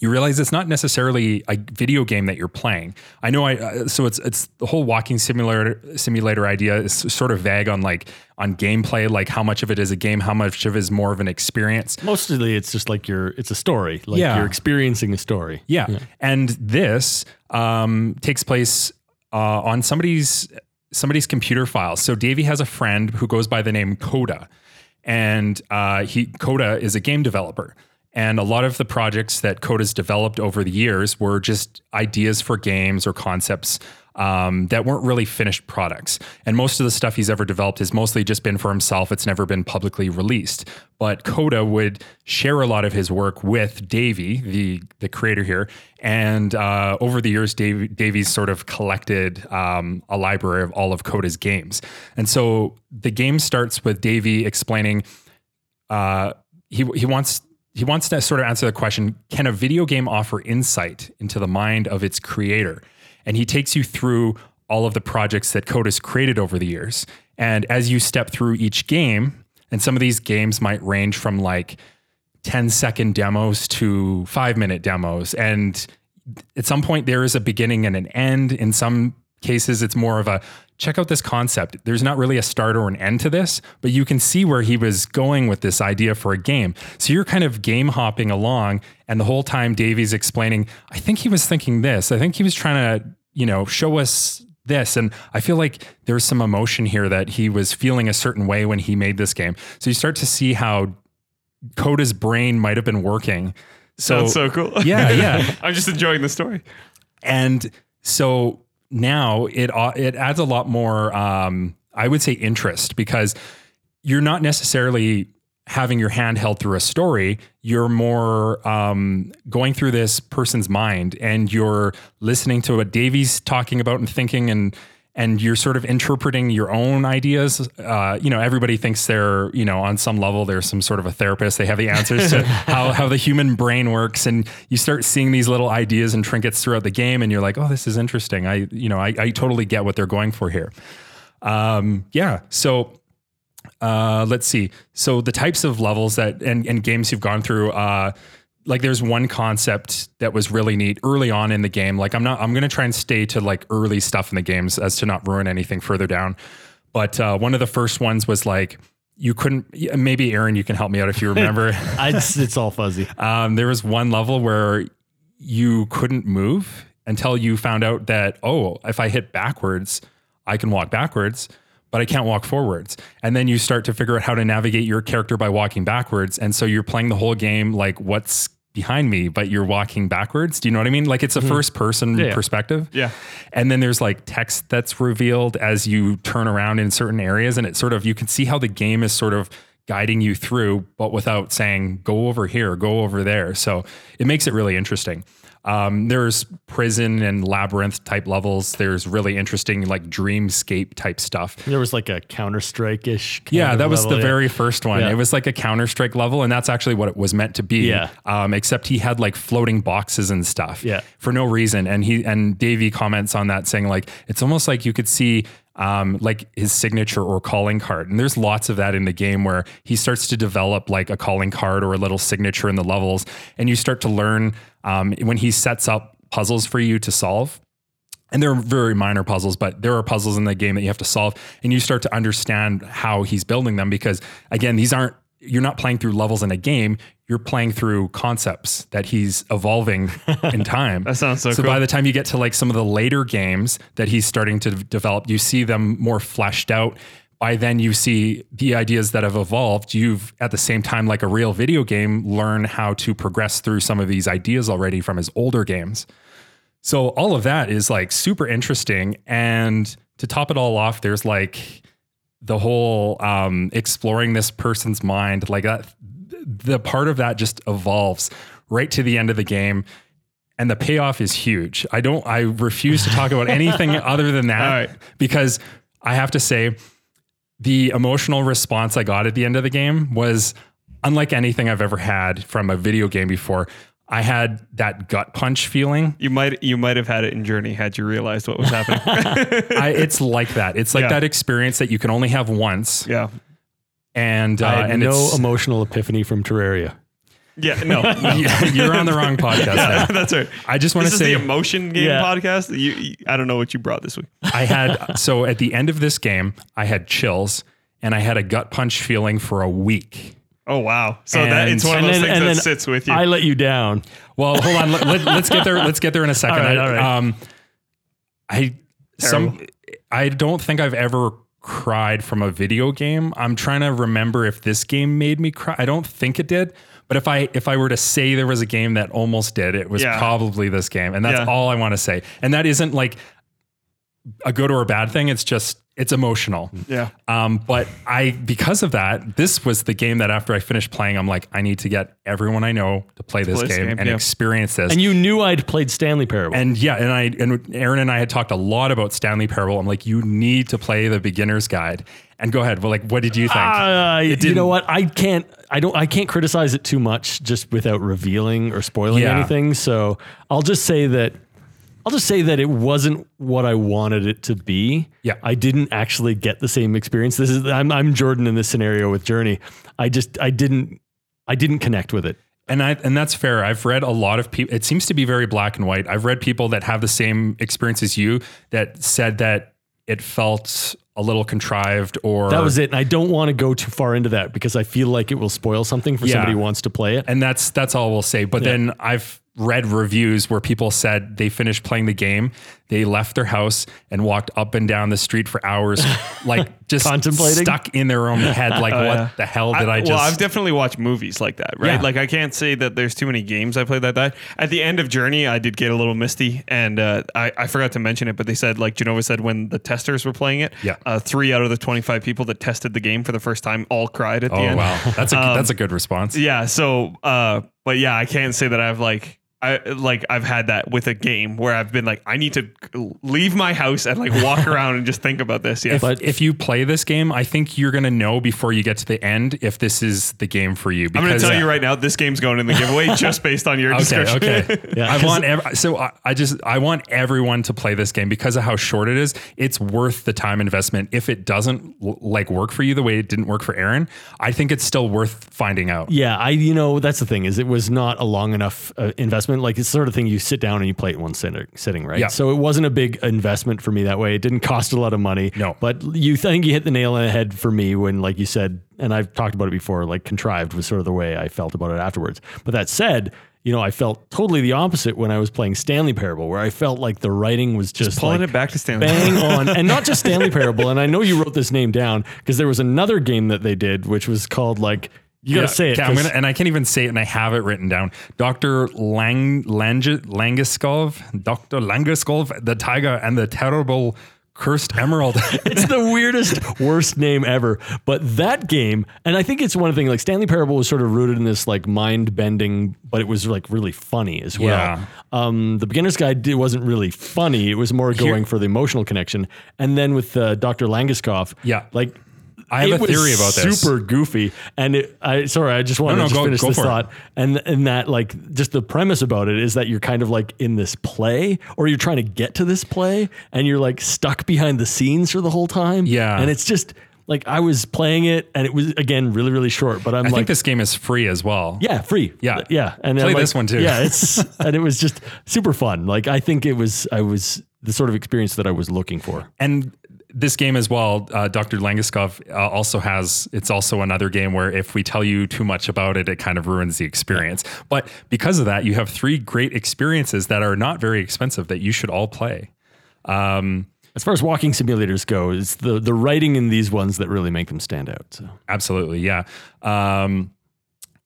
you realize it's not necessarily a video game that you're playing. I know I uh, so it's it's the whole walking simulator simulator idea is sort of vague on like on gameplay like how much of it is a game, how much of it is more of an experience. Mostly, it's just like you're. It's a story. Like Yeah. you're experiencing a story. Yeah. And this um, takes place uh, on somebody's somebody's computer files. So Davey has a friend who goes by the name Coda, and uh, he Coda is a game developer. And a lot of the projects that Coda's developed over the years were just ideas for games or concepts um, that weren't really finished products. And most of the stuff he's ever developed has mostly just been for himself. It's never been publicly released. But Coda would share a lot of his work with Davey, the the creator here. And uh, over the years, Dave, Davey's sort of collected um, a library of all of Coda's games. And so the game starts with Davey explaining. Uh, he he wants he wants to sort of answer the question: Can a video game offer insight into the mind of its creator? and he takes you through all of the projects that Coda's created over the years. And as you step through each game, and some of these games might range from like 10 second demos to five minute demos. And at some point, there is a beginning and an end. In some cases, it's more of a check out this concept. There's not really a start or an end to this, but you can see where he was going with this idea for a game. So you're kind of game hopping along, and the whole time Davey's explaining, I think he was thinking this. I think he was trying to, you know, show us this. And I feel like there's some emotion here that he was feeling a certain way when he made this game. So you start to see how Coda's brain might have been working. So Sounds so cool. Yeah, yeah. <laughs> I'm just enjoying the story. And so now it uh, it adds a lot more um, I would say interest because you're not necessarily having your hand held through a story. You're more um, going through this person's mind and you're listening to what Davey's talking about and thinking and and you're sort of interpreting your own ideas. Uh, you know, everybody thinks they're, you know, on some level, they're some sort of a therapist. They have the answers to <laughs> how, how the human brain works. And you start seeing these little ideas and trinkets throughout the game. And you're like, oh, this is interesting. I, you know, I, I totally get what they're going for here. Um, yeah. So, uh, let's see. So the types of levels that, and, and games you've gone through, uh, like there's one concept that was really neat early on in the game. Like I'm not, I'm to try and stay to like early stuff in the games as to not ruin anything further down. But uh, one of the first ones was like, you couldn't, maybe Aaron, you can help me out if you remember. <laughs> it's, it's all fuzzy. Um, there was one level where you couldn't move until you found out that, oh, if I hit backwards, I can walk backwards but I can't walk forwards. And then you start to figure out how to navigate your character by walking backwards. And so you're playing the whole game like what's behind me, but you're walking backwards. Do you know what I mean? Like it's a mm-hmm. first person yeah, perspective. Yeah. And then there's like text that's revealed as you turn around in certain areas. And it sort of, you can see how the game is sort of guiding you through, but without saying, go over here, go over there. So it makes it really interesting. Um, there's prison and labyrinth type levels. There's really interesting like dreamscape type stuff. There was like a Counter Strike ish. Yeah, that was level, the yeah. very first one. Yeah. It was like a Counter Strike level, and that's actually what it was meant to be. Yeah. Um, except he had like floating boxes and stuff. Yeah. For no reason, and he and Davey comments on that saying like it's almost like you could see um, like his signature or calling card. And there's lots of that in the game where he starts to develop like a calling card or a little signature in the levels. And you start to learn um, when he sets up puzzles for you to solve. And they're very minor puzzles, but there are puzzles in the game that you have to solve. And you start to understand how he's building them because, again, these aren't you're not playing through levels in a game. You're playing through concepts that he's evolving in <laughs> time. that sounds so. So cool. by the time you get to like some of the later games that he's starting to develop, you see them more fleshed out. By then, you see the ideas that have evolved. You've at the same time, like a real video game, learn how to progress through some of these ideas already from his older games. So all of that is like super interesting. And to top it all off, there's like the whole um, exploring this person's mind, like that, the part of that just evolves right to the end of the game. And the payoff is huge. I don't, I refuse to talk about anything <laughs> other than that right. because I have to say the emotional response I got at the end of the game was unlike anything I've ever had from a video game before. I had that gut punch feeling. You might you might have had it in Journey had you realized what was happening. <laughs> I, it's like that. It's like yeah. that experience that you can only have once. Yeah. And uh, I had and no emotional epiphany from Terraria. Yeah, no, <laughs> no. you're on the wrong <laughs> podcast. yeah, that's right. I just want to say the emotion game yeah. podcast. You, you, I don't know what you brought this week. I had so at the end of this game, I had chills and I had a gut punch feeling for a week. Oh wow! So and, that it's one of those then, things that sits with you. I let you down. Well, hold on. let, us let, get there. Let's get there in a second. all right, all right. Um, I Terrible. some. I don't think I've ever cried from a video game. I'm trying to remember if this game made me cry. I don't think it did. But if I if I were to say there was a game that almost did, it was yeah. probably this game, and that's yeah. all I want to say. And that isn't like a good or a bad thing. It's just it's emotional. Yeah. Um, but I because of that, this was the game that after I finished playing, I'm like, I need to get everyone I know to play this play this game, game, and yeah. experience this. And you knew I'd played Stanley Parable. And yeah, and I and Aaron and I had talked a lot about Stanley Parable. I'm like, you need to play the beginner's guide. And go ahead. Well, like, what did you think? Uh, you know what? I can't. I don't. I can't criticize it too much just without revealing or spoiling Yeah. anything. So I'll just say that. I'll just say that it wasn't what I wanted it to be. Yeah. I didn't actually get the same experience. This is I'm, I'm Jordan in this scenario with Journey. I just I didn't I didn't connect with it. And I and that's fair. I've read a lot of people. It seems to be very black and white. I've read people that have the same experience as you that said that it felt a little contrived or That was it. And I don't want to go too far into that because I feel like it will spoil something for Yeah. somebody who wants to play it. and that's that's all we'll say. But Yeah. then I've read reviews where people said they finished playing the game, they left their house and walked up and down the street for hours, <laughs> like just Contemplating? stuck in their own head, <laughs> like what yeah. the hell did I, just? Well, I've definitely watched movies like that, right? Yeah. Like I can't say that there's too many games I played like that. At the end of Journey, I did get a little misty, and uh, I, I forgot to mention it, but they said, like Jenova said, when the testers were playing it, Yeah. uh, three out of the 25 people that tested the game for the first time all cried at the oh end. wow, that's a <laughs> that's a good response. Yeah. So, uh, but yeah, I can't say that I've like. I like I've had that with a game where I've been like I need to leave my house and like walk <laughs> around and just think about this. Yeah. If, But- if you play this game, I think you're going to know before you get to the end if this is the game for you. Because, I'm going to tell you right now, this game's going in the giveaway <laughs> just based on your Okay, description. okay. Yeah, <laughs> I 'cause- want ev- so I, I just I want everyone to play this game because of how short it is. It's worth the time investment. If it doesn't like work for you the way it didn't work for Aaron, I think it's still worth finding out. Yeah, I you know that's the thing is it was not a long enough uh, investment. Like it's the sort of thing you sit down and you play it one sitting, sitting right? Yeah. So it wasn't a big investment for me that way. It didn't cost a lot of money. No. but you think you hit the nail on the head for me when, like you said, and I've talked about it before. Like contrived was sort of the way I felt about it afterwards. But that said. You know, I felt totally the opposite when I was playing Stanley Parable, where I felt like the writing was just, Pulling like it back to Stanley. bang <laughs> on, and not just Stanley Parable. And I know you wrote this name down because there was another game that they did, which was called like you gotta Yeah, say it. okay, I'm gonna, and I can't even say it, and I have it written down. Doctor Lang Lange, Langeskov, Doctor Langeskov, the tiger and the terrible cursed emerald. <laughs> it's the weirdest, worst name ever. But that game, and I think it's one thing. Like Stanley Parable was sort of rooted in this like mind bending, but it was like really funny as well. Yeah. Um, the Beginner's Guide did, wasn't really funny. It was more going for the emotional connection. And then with uh, Dr. Langeskov, Yeah. like. I have it a theory about this. Super goofy, and it, I sorry, I just wanted no, to just go- finish go this for it. thought. And and that like just the premise about it is that you're kind of like in this play, or you're trying to get to this play, and you're like stuck behind the scenes for the whole time. Yeah. and it's just like I was playing it, and it was again really really short. But I'm I like, think this game is free as well. yeah, free. Yeah. yeah, and Play like- this one too. Yeah, <laughs> it's and it was just super fun. Like I think it was I was the sort of experience that I was looking for. and this game as well, uh, Dr. Langeskov uh, also has, it's also another game where if we tell you too much about it, it kind of ruins the experience. But because of that, you have three great experiences that are not very expensive that you should all play. Um, As far as walking simulators go, it's the the writing in these ones that really make them stand out. So. absolutely. Yeah. Um,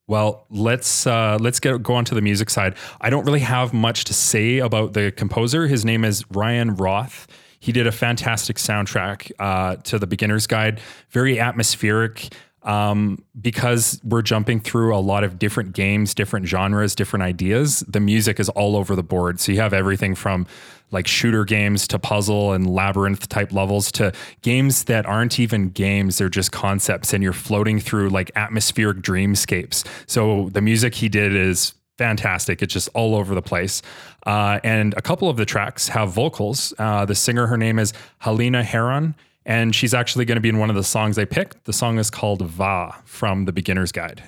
well, let's uh, let's get go on to the music side. I don't really have much to say about the composer. His name is Ryan Roth. He did a fantastic soundtrack uh, to the Beginner's Guide, very atmospheric. Um, because we're jumping through a lot of different games, different genres, different ideas. The music is all over the board. So you have everything from like shooter games to puzzle and labyrinth type levels to games that aren't even games, they're just concepts and you're floating through like atmospheric dreamscapes. So the music he did is fantastic. It's just all over the place. Uh, and a couple of the tracks have vocals. Uh, the singer, her name is Helena Heron, and she's actually going to be in one of the songs I picked. The song is called Va from The Beginner's Guide.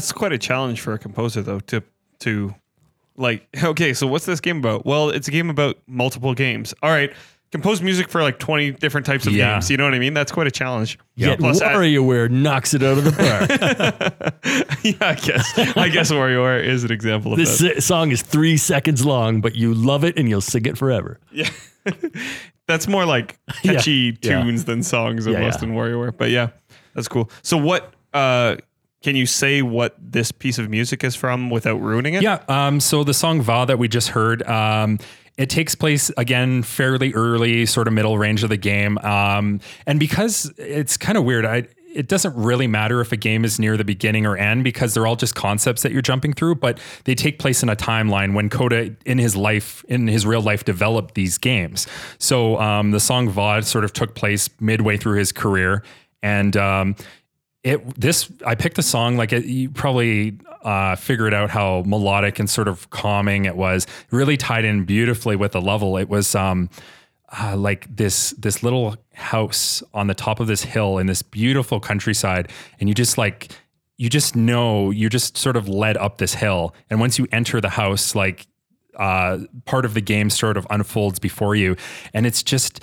That's quite a challenge for a composer, though, to to like. <laughs> Okay, so what's this game about? Well, it's a game about multiple games. All right, compose music for like twenty different types of Yeah. games. You know what I mean? That's quite a challenge. Yet Plus, I- WarioWare knocks it out of the park. <laughs> yeah, I guess. I guess WarioWare is an example of this that. si- song is three seconds long, but you love it and you'll sing it forever. Yeah. <laughs> that's more like Yeah, catchy yeah. tunes than songs almost yeah. in WarioWare. But yeah, that's cool. So what uh can you say what this piece of music is from without ruining it? Yeah. Um, so the song Va that we just heard, um, it takes place again fairly early, sort of middle range of the game. Um, and because it's kind of weird, I it doesn't really matter if a game is near the beginning or end because they're all just concepts that you're jumping through, but they take place in a timeline when Coda in his life, in his real life, developed these games. So um, the song Va sort of took place midway through his career. And um, it this I picked a song like it, you probably uh, figured out how melodic and sort of calming it was. Really tied in beautifully with the level. It was um, uh, like this this little house on the top of this hill in this beautiful countryside, and you just like you just know you're just sort of led up this hill, and once you enter the house, like uh, part of the game sort of unfolds before you, and it's just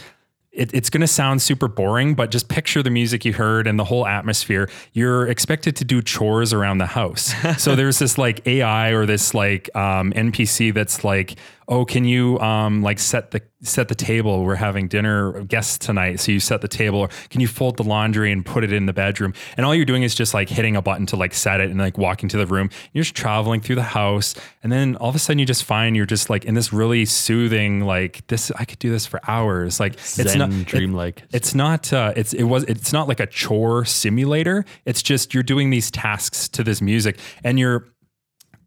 it, it's going to sound super boring, but just picture the music you heard and the whole atmosphere. You're expected to do chores around the house. <laughs> so there's this like AI or this like um, NPC that's like, oh, can you um, like set the set the table? We're having dinner guests tonight, so you set the table. Or can you fold the laundry and put it in the bedroom? And all you're doing is just like hitting a button to like set it and like walking to the room. You're just traveling through the house, and then all of a sudden you just find you're just like in this really soothing like this. I could do this for hours. Like it's Zen not it- dreamlike. it's not uh, it's it was it's not like a chore simulator it's just you're doing these tasks to this music and you're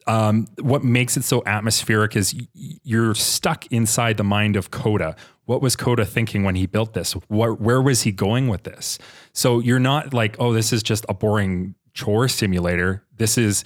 um, what makes it so atmospheric is you're stuck inside the mind of Coda. What was Coda thinking when he built this? What, where was he going with this? So you're not like, oh, this is just a boring chore simulator. This is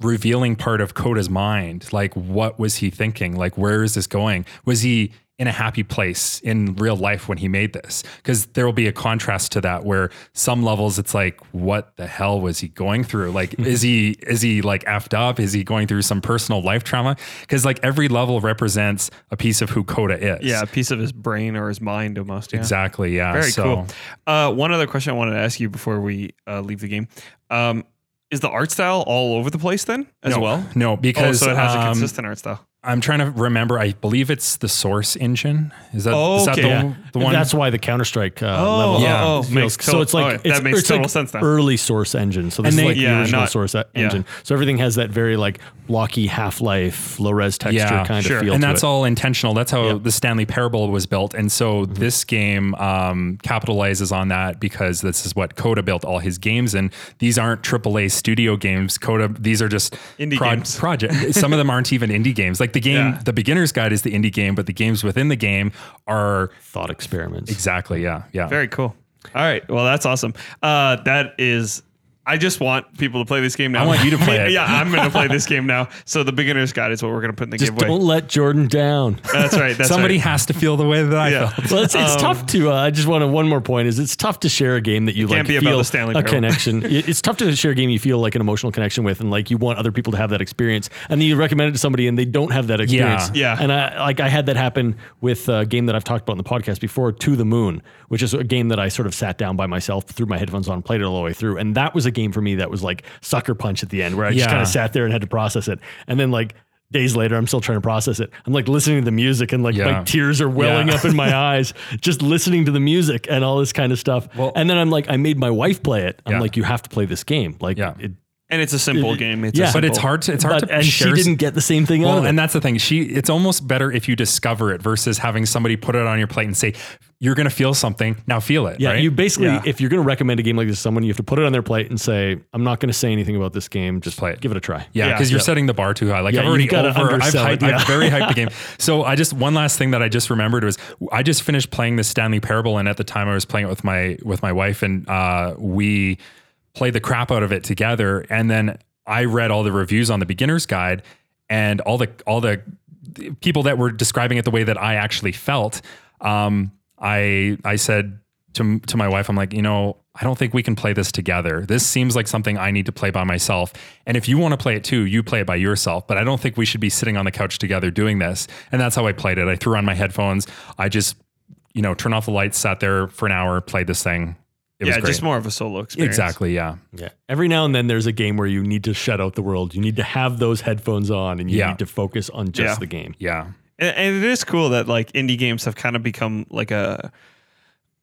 revealing part of Coda's mind. Like, what was he thinking? Like, where is this going? Was he in a happy place in real life when he made this? Because there will be a contrast to that where some levels it's like, what the hell was he going through? Like, is he is he like effed up? Is he going through some personal life trauma? Because like every level represents a piece of who Coda is. Yeah, a piece of his brain or his mind almost. Yeah. Exactly. Yeah. Very so, cool. Uh, one other question I wanted to ask you before we uh, leave the game. Um, is the art style all over the place then as no, well? No, Oh, because so it has a um, consistent art style. I'm trying to remember. I believe it's the Source engine. Is that, Oh, is that the, Yeah. the one? That's why the Counter Strike uh, Oh, level. Yeah. oh, oh, feels- makes so it's like oh, it's, that makes it's like sense now. early source engine. So this And is like yeah, the original not- source yeah. engine. So everything has that very like blocky Half Life, low res texture kind sure. of feel. and to that's it. all intentional. That's how Yeah. the Stanley Parable was built. And so Mm-hmm. this game um, capitalizes on that because this is what Coda built all his games. And these aren't AAA studio games. Coda, these are just Indie games. project. Some of them aren't even indie games. Like the game, Yeah. the beginner's guide is the indie game, but the games within the game are thought experiments. exactly, yeah, yeah. Very cool. All right. Well, that's awesome. Uh, that is. I just want people to play this game now. I want you to play <laughs> it. yeah, I'm going to play this game now. So the beginner's guide is what we're going to put in the Just giveaway. don't let Jordan down. That's right. That's Somebody right. has to feel the way that I Yeah. felt. Well, it's, it's Um, tough to. Uh, I just want to one more point is it's tough to share a game that you like can't be about feel the Stanley a Parable. connection. <laughs> It's tough to share a game you feel like an emotional connection with, and like you want other people to have that experience, and then you recommend it to somebody and they don't have that experience. Yeah. And I like I had that happen with a game that I've talked about in the podcast before, To the Moon, which is a game that I sort of sat down by myself, threw my headphones on, played it all the way through, and that was a game for me that was like sucker punch at the end, where I just kind of sat there and had to process it, and then like. Days later, I'm still trying to process it. I'm like listening to the music and like Yeah. my tears are welling Yeah. up in my <laughs> eyes just listening to the music and all this kind of stuff. Well- and then I'm like, I made my wife play it. I'm Yeah. like, you have to play this game. Like, Yeah. it, and it's a simple game. It's Yeah. a But it's hard to it's hard but, to and share she didn't get the same thing out Well, of it. and that's the thing. She it's almost better if you discover it versus having somebody put it on your plate and say, You're gonna feel something. Now feel it. yeah, right? you basically, Yeah. if you're going to recommend a game like this to someone, you have to put it on their plate and say, I'm not going to say anything about this game. Just play it. Give it a try. Yeah, Yeah. because you're Yeah. setting the bar too high. Like Yeah, I've already gotta over. I've, hyped, it, yeah. I've very hyped the <laughs> game. So I just one last thing that I just remembered was I just finished playing the Stanley Parable, and at the time I was playing it with my with my wife, and uh, we played the crap out of it together. And then I read all the reviews on the beginner's guide, and all the all the people that were describing it the way that I actually felt. Um, I I said to to my wife, I'm like, you know, I don't think we can play this together. This seems like something I need to play by myself. And if you want to play it too, you play it by yourself. But I don't think we should be sitting on the couch together doing this. And that's how I played it. I threw on my headphones. I just, you know, turned off the lights, sat there for an hour, played this thing. It yeah, was great. just more of a solo experience. exactly. Yeah. Yeah. Every now and then there's a game where you need to shut out the world. You need to have those headphones on and you Yeah. need to focus on just Yeah. the game. Yeah. And, and it is cool that like indie games have kind of become like a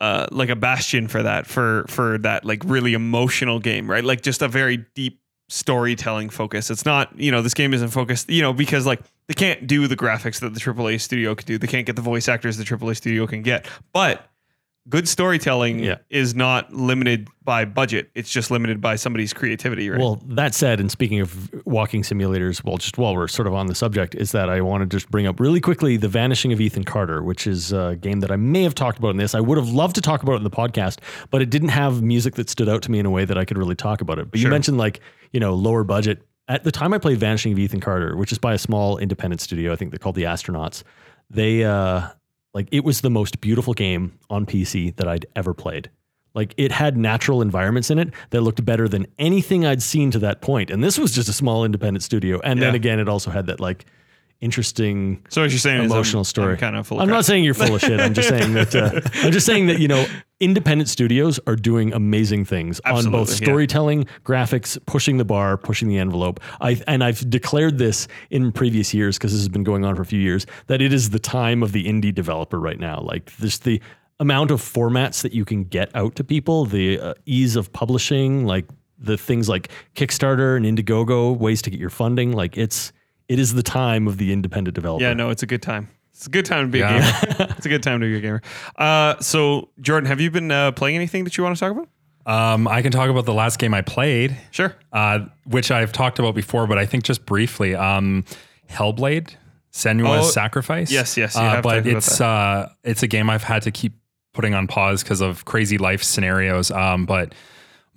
uh, like a bastion for that for for that like really emotional game, right? Like just a very deep storytelling focus. It's not you know this game isn't focused you know because like they can't do the graphics that the AAA studio can do. They can't get the voice actors the AAA studio can get, but good storytelling Yeah. is not limited by budget. It's just limited by somebody's creativity, right? Well, that said, and speaking of walking simulators, well, just while we're sort of on the subject, is that I want to just bring up really quickly The Vanishing of Ethan Carter, which is a game that I may have talked about in this. I would have loved to talk about it in the podcast, but it didn't have music that stood out to me in a way that I could really talk about it. But you mentioned like, you know, lower budget. At the time I played Vanishing of Ethan Carter, which is by a small independent studio, I think they're called the Astronauts. They uh like it was the most beautiful game on PC that I'd ever played. Like it had natural environments in it that looked better than anything I'd seen to that point. And this was just a small independent studio. And then again, it also had that like interesting so what you're saying is emotional I'm- story. I'm kind of full. Of I'm crap. not saying you're full of shit. I'm just <laughs> saying that uh, I'm just saying that you know independent studios are doing amazing things on both Absolutely, yeah. storytelling, graphics, pushing the bar, pushing the envelope. I and I've declared this in previous years because this has been going on for a few years that it is the time of the indie developer right now. Like this the amount of formats that you can get out to people, the uh, ease of publishing, like the things like Kickstarter and Indiegogo, ways to get your funding, like it's it is the time of the independent developer. Yeah, no, it's a good time. It's a good time to be Yeah. a gamer. <laughs> it's a good time to be a gamer. Uh, so, Jordan, have you been uh, playing anything that you want to talk about? Um, I can talk about the last game I played, Sure. uh, which I've talked about before, but I think just briefly. Um, Hellblade, Senua's Oh, Sacrifice. yes, yes, you Uh, have but talked about it's uh, it's a game I've had to keep putting on pause because of crazy life scenarios. Um, but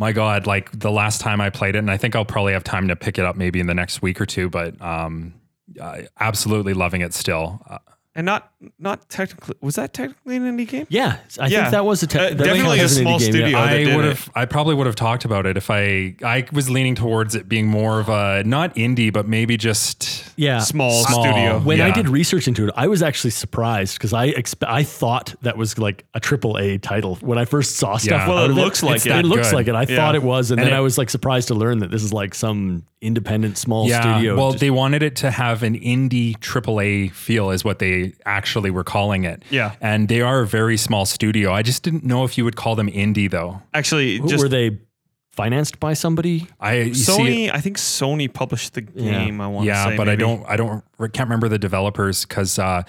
my God, like the last time I played it, and I think I'll probably have time to pick it up maybe in the next week or two. But um, absolutely loving it still. Uh, And not not technically. Was that technically an indie game? Yeah, I Yeah. think that was a te- Uh, that definitely counts a an indie small game, studio. Yeah. I would have. I probably would have talked about it if I. I was leaning towards it being more of a not indie, but maybe just Yeah. Small, Small. studio. When I did research into it, I was actually surprised because I expe- I thought that was like a triple A title when I first saw stuff. Yeah. Well, it of looks like it. It looks good. like it. I Yeah. thought it was, and, And then it- I was like surprised to learn that this is like some independent small studio. Well, just- they wanted it to have an indie AAA feel, is what they actually were calling it. Yeah. and they are a very small studio. I just didn't know if you would call them indie though. Actually, Who- just were they financed by somebody? I you see Sony. I think Sony published the Yeah. game. I want to yeah, say, but I don't. I don't. I can't remember the developers because. Uh,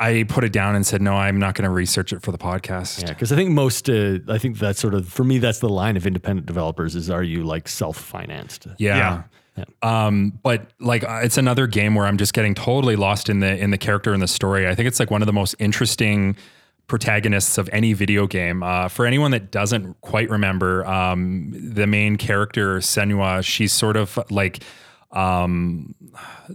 I put it down and said, no, I'm not going to research it for the podcast. Yeah, because I think most, uh, I think that's sort of for me, that's the line of independent developers is are you like self financed? Yeah. Um, but like uh, it's another game where I'm just getting totally lost in the in the character and the story. I think it's like one of the most interesting protagonists of any video game. Uh, for anyone that doesn't quite remember, um, the main character Senua, she's sort of like um,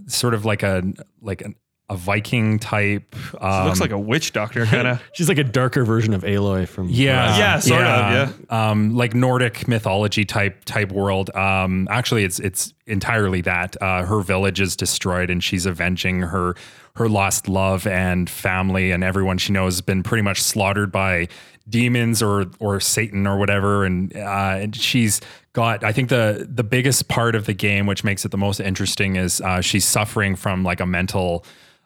sort of like a like an, a Viking type. Um, looks like a witch doctor kind of. <laughs> She's like a darker version of Aloy from yeah, Horizon. Yeah, sort of, yeah. Um, like Nordic mythology type type world. Um, actually, it's it's entirely that. Uh, her village is destroyed, and she's avenging her her lost love and family, and everyone she knows has been pretty much slaughtered by demons or or Satan or whatever. And uh, and she's got. I think the the biggest part of the game, which makes it the most interesting, is uh, she's suffering from like a mental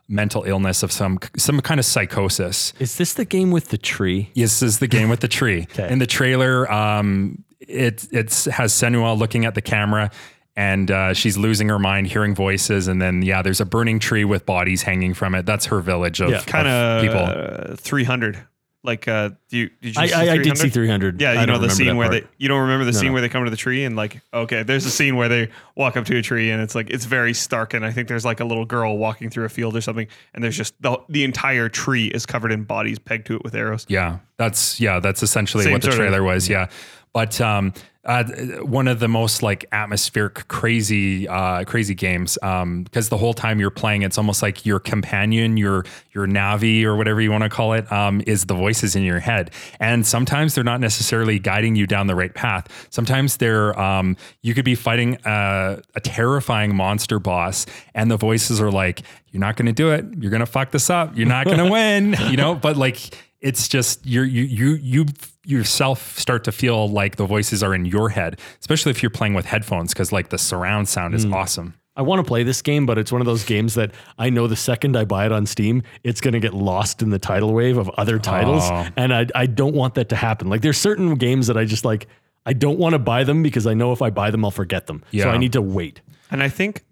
mental illness of some some kind of psychosis. Is this the game with the tree? Yes, this is the game with the <laughs> tree. Okay. In the trailer, um, it it's has Senua looking at the camera, and uh, she's losing her mind, hearing voices, and then yeah, there's a burning tree with bodies hanging from it. That's her village of, Yeah. kind of people. uh, 300. Like, uh, do you, did you I, see I, I did 300? see 300. Yeah, you don't know the scene where part. they you don't remember the No, scene no. where they come to the tree and like okay, there's a scene where they walk up to a tree and it's like it's very stark and I think there's like a little girl walking through a field or something and there's just the, the entire tree is covered in bodies pegged to it with arrows. Yeah, that's yeah, that's essentially Same what the sort of- trailer was. Yeah, but um, uh, one of the most like atmospheric, crazy, uh, crazy games. Um, because the whole time you're playing, it's almost like your companion, your your navi or whatever you want to call it, um, is the voices in your head. And sometimes they're not necessarily guiding you down the right path. Sometimes they're um, you could be fighting a, a terrifying monster boss, and the voices are like, "You're not going to do it. You're going to fuck this up. You're not going <laughs> to win." You know, but like it's just you're you you you yourself start to feel like the voices are in your head, especially if you're playing with headphones, because like the surround sound is hmm. awesome. I want to play this game, but it's one of those games that I know the second I buy it on Steam, it's going to get lost in the tidal wave of other titles. Oh. And I, I don't want that to happen. Like, there's certain games that I just like, I don't want to buy them because I know if I buy them, I'll forget them. Yeah. So I need to wait. And I think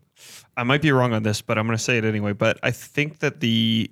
I might be wrong on this, but I'm going to say it anyway. But I think that the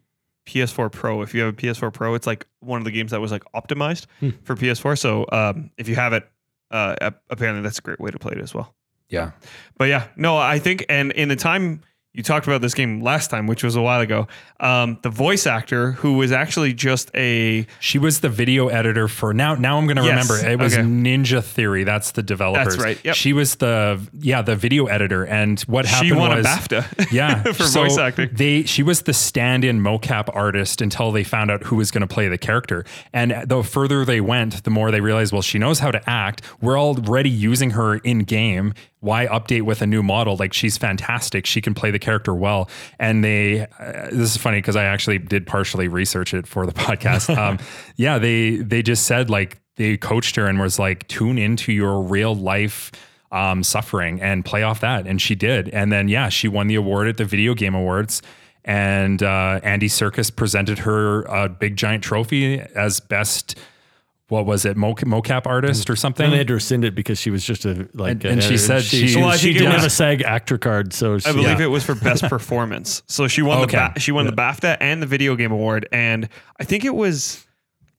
PS4 Pro, if you have a PS4 Pro, it's like one of the games that was like optimized Hmm. for PS4. So um, if you have it, uh, apparently that's a great way to play it as well. Yeah. But yeah, no, I think, and in the time you talked about this game last time, which was a while ago, um, the voice actor who was actually just a She was the video editor for now. Now I'm going to Yes. remember. It was Okay. Ninja Theory. That's the developers. right. Yep. She was the yeah the video editor. And what happened she won was a BAFTA. <laughs> yeah for so voice acting. They she was the stand-in mocap artist until they found out who was going to play the character. And the further they went, the more they realized, well, she knows how to act. We're already using her in game. Why update with a new model? Like she's fantastic. She can play the character well. And they uh, this is funny because I actually did partially research it for the <laughs> podcast. <laughs> um, yeah, they they just said like they coached her and was like tune into your real life um, suffering and play off that. And she did. And then, yeah, she won the award at the Video Game Awards. And uh, Andy Serkis presented her a big giant trophy as best, what was it, Mo- mocap artist or something? And they had to rescind it because she was just a like. And- and she said she- she, Well, I she didn't was- have a SAG actor card, so she, I believe Yeah. it was for best performance. So she won Okay. the ba- she won the BAFTA and the Video Game Award, and I think it was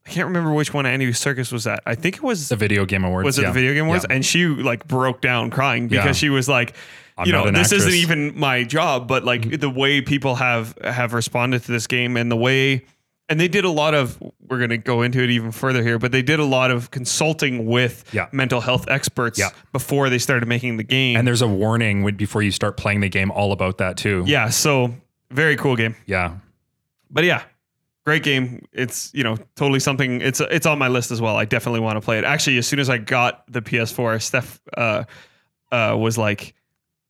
I can't remember which one Andy Serkis was at. I think it was the Video Game Awards. was it yeah. the Video Game Awards, Yeah. and she like broke down crying because Yeah. she was like. I'm you know, an this isn't even my job, but like Mm-hmm. the way people have have responded to this game and the way and they did a lot of we're going to go into it even further here, but they did a lot of consulting with Yeah. mental health experts Yeah. before they started making the game. And there's a warning when, before you start playing the game all about that too. yeah, so very cool game. Yeah. but yeah great game it's you know totally something it's it's on my list as well i definitely want to play it actually as soon as i got the ps4 steph uh uh was like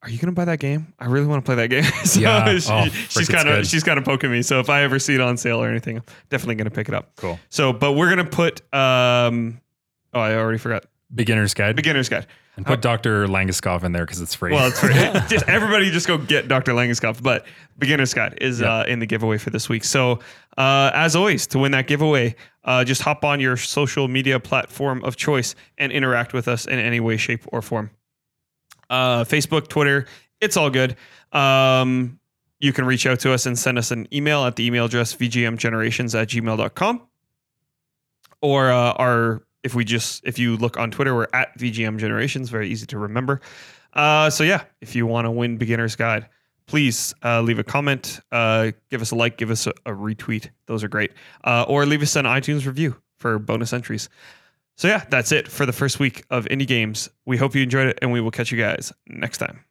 are you gonna buy that game i really want to play that game <laughs> so Yeah. she- Oh, she's kind of she's kind of poking me so if i ever see it on sale or anything i'm definitely gonna pick it up Cool. so but we're gonna put um oh i already forgot Beginner's Guide. beginner's guide and put Dr. Langeskov in there because it's free. well, it's free. <laughs> <laughs> just everybody just go get Dr. Langeskov. But beginner's guide is Yeah. uh, in the giveaway for this week. So uh, as always, to win that giveaway, uh, just hop on your social media platform of choice and interact with us in any way, shape, or form. Uh, Facebook, Twitter, it's all good. Um, you can reach out to us and send us an email at the email address vgmgenerations at gmail.com. Or uh, our if we just if you look on Twitter, we're at VGM Generations, very easy to remember. Uh, so yeah, if you want to win Beginner's Guide, please uh, leave a comment, uh, give us a like, give us a, a retweet. Those are great. Uh, or leave us an iTunes review for bonus entries. So yeah, that's it for the first week of Indie Games. We hope you enjoyed it, and we will catch you guys next time.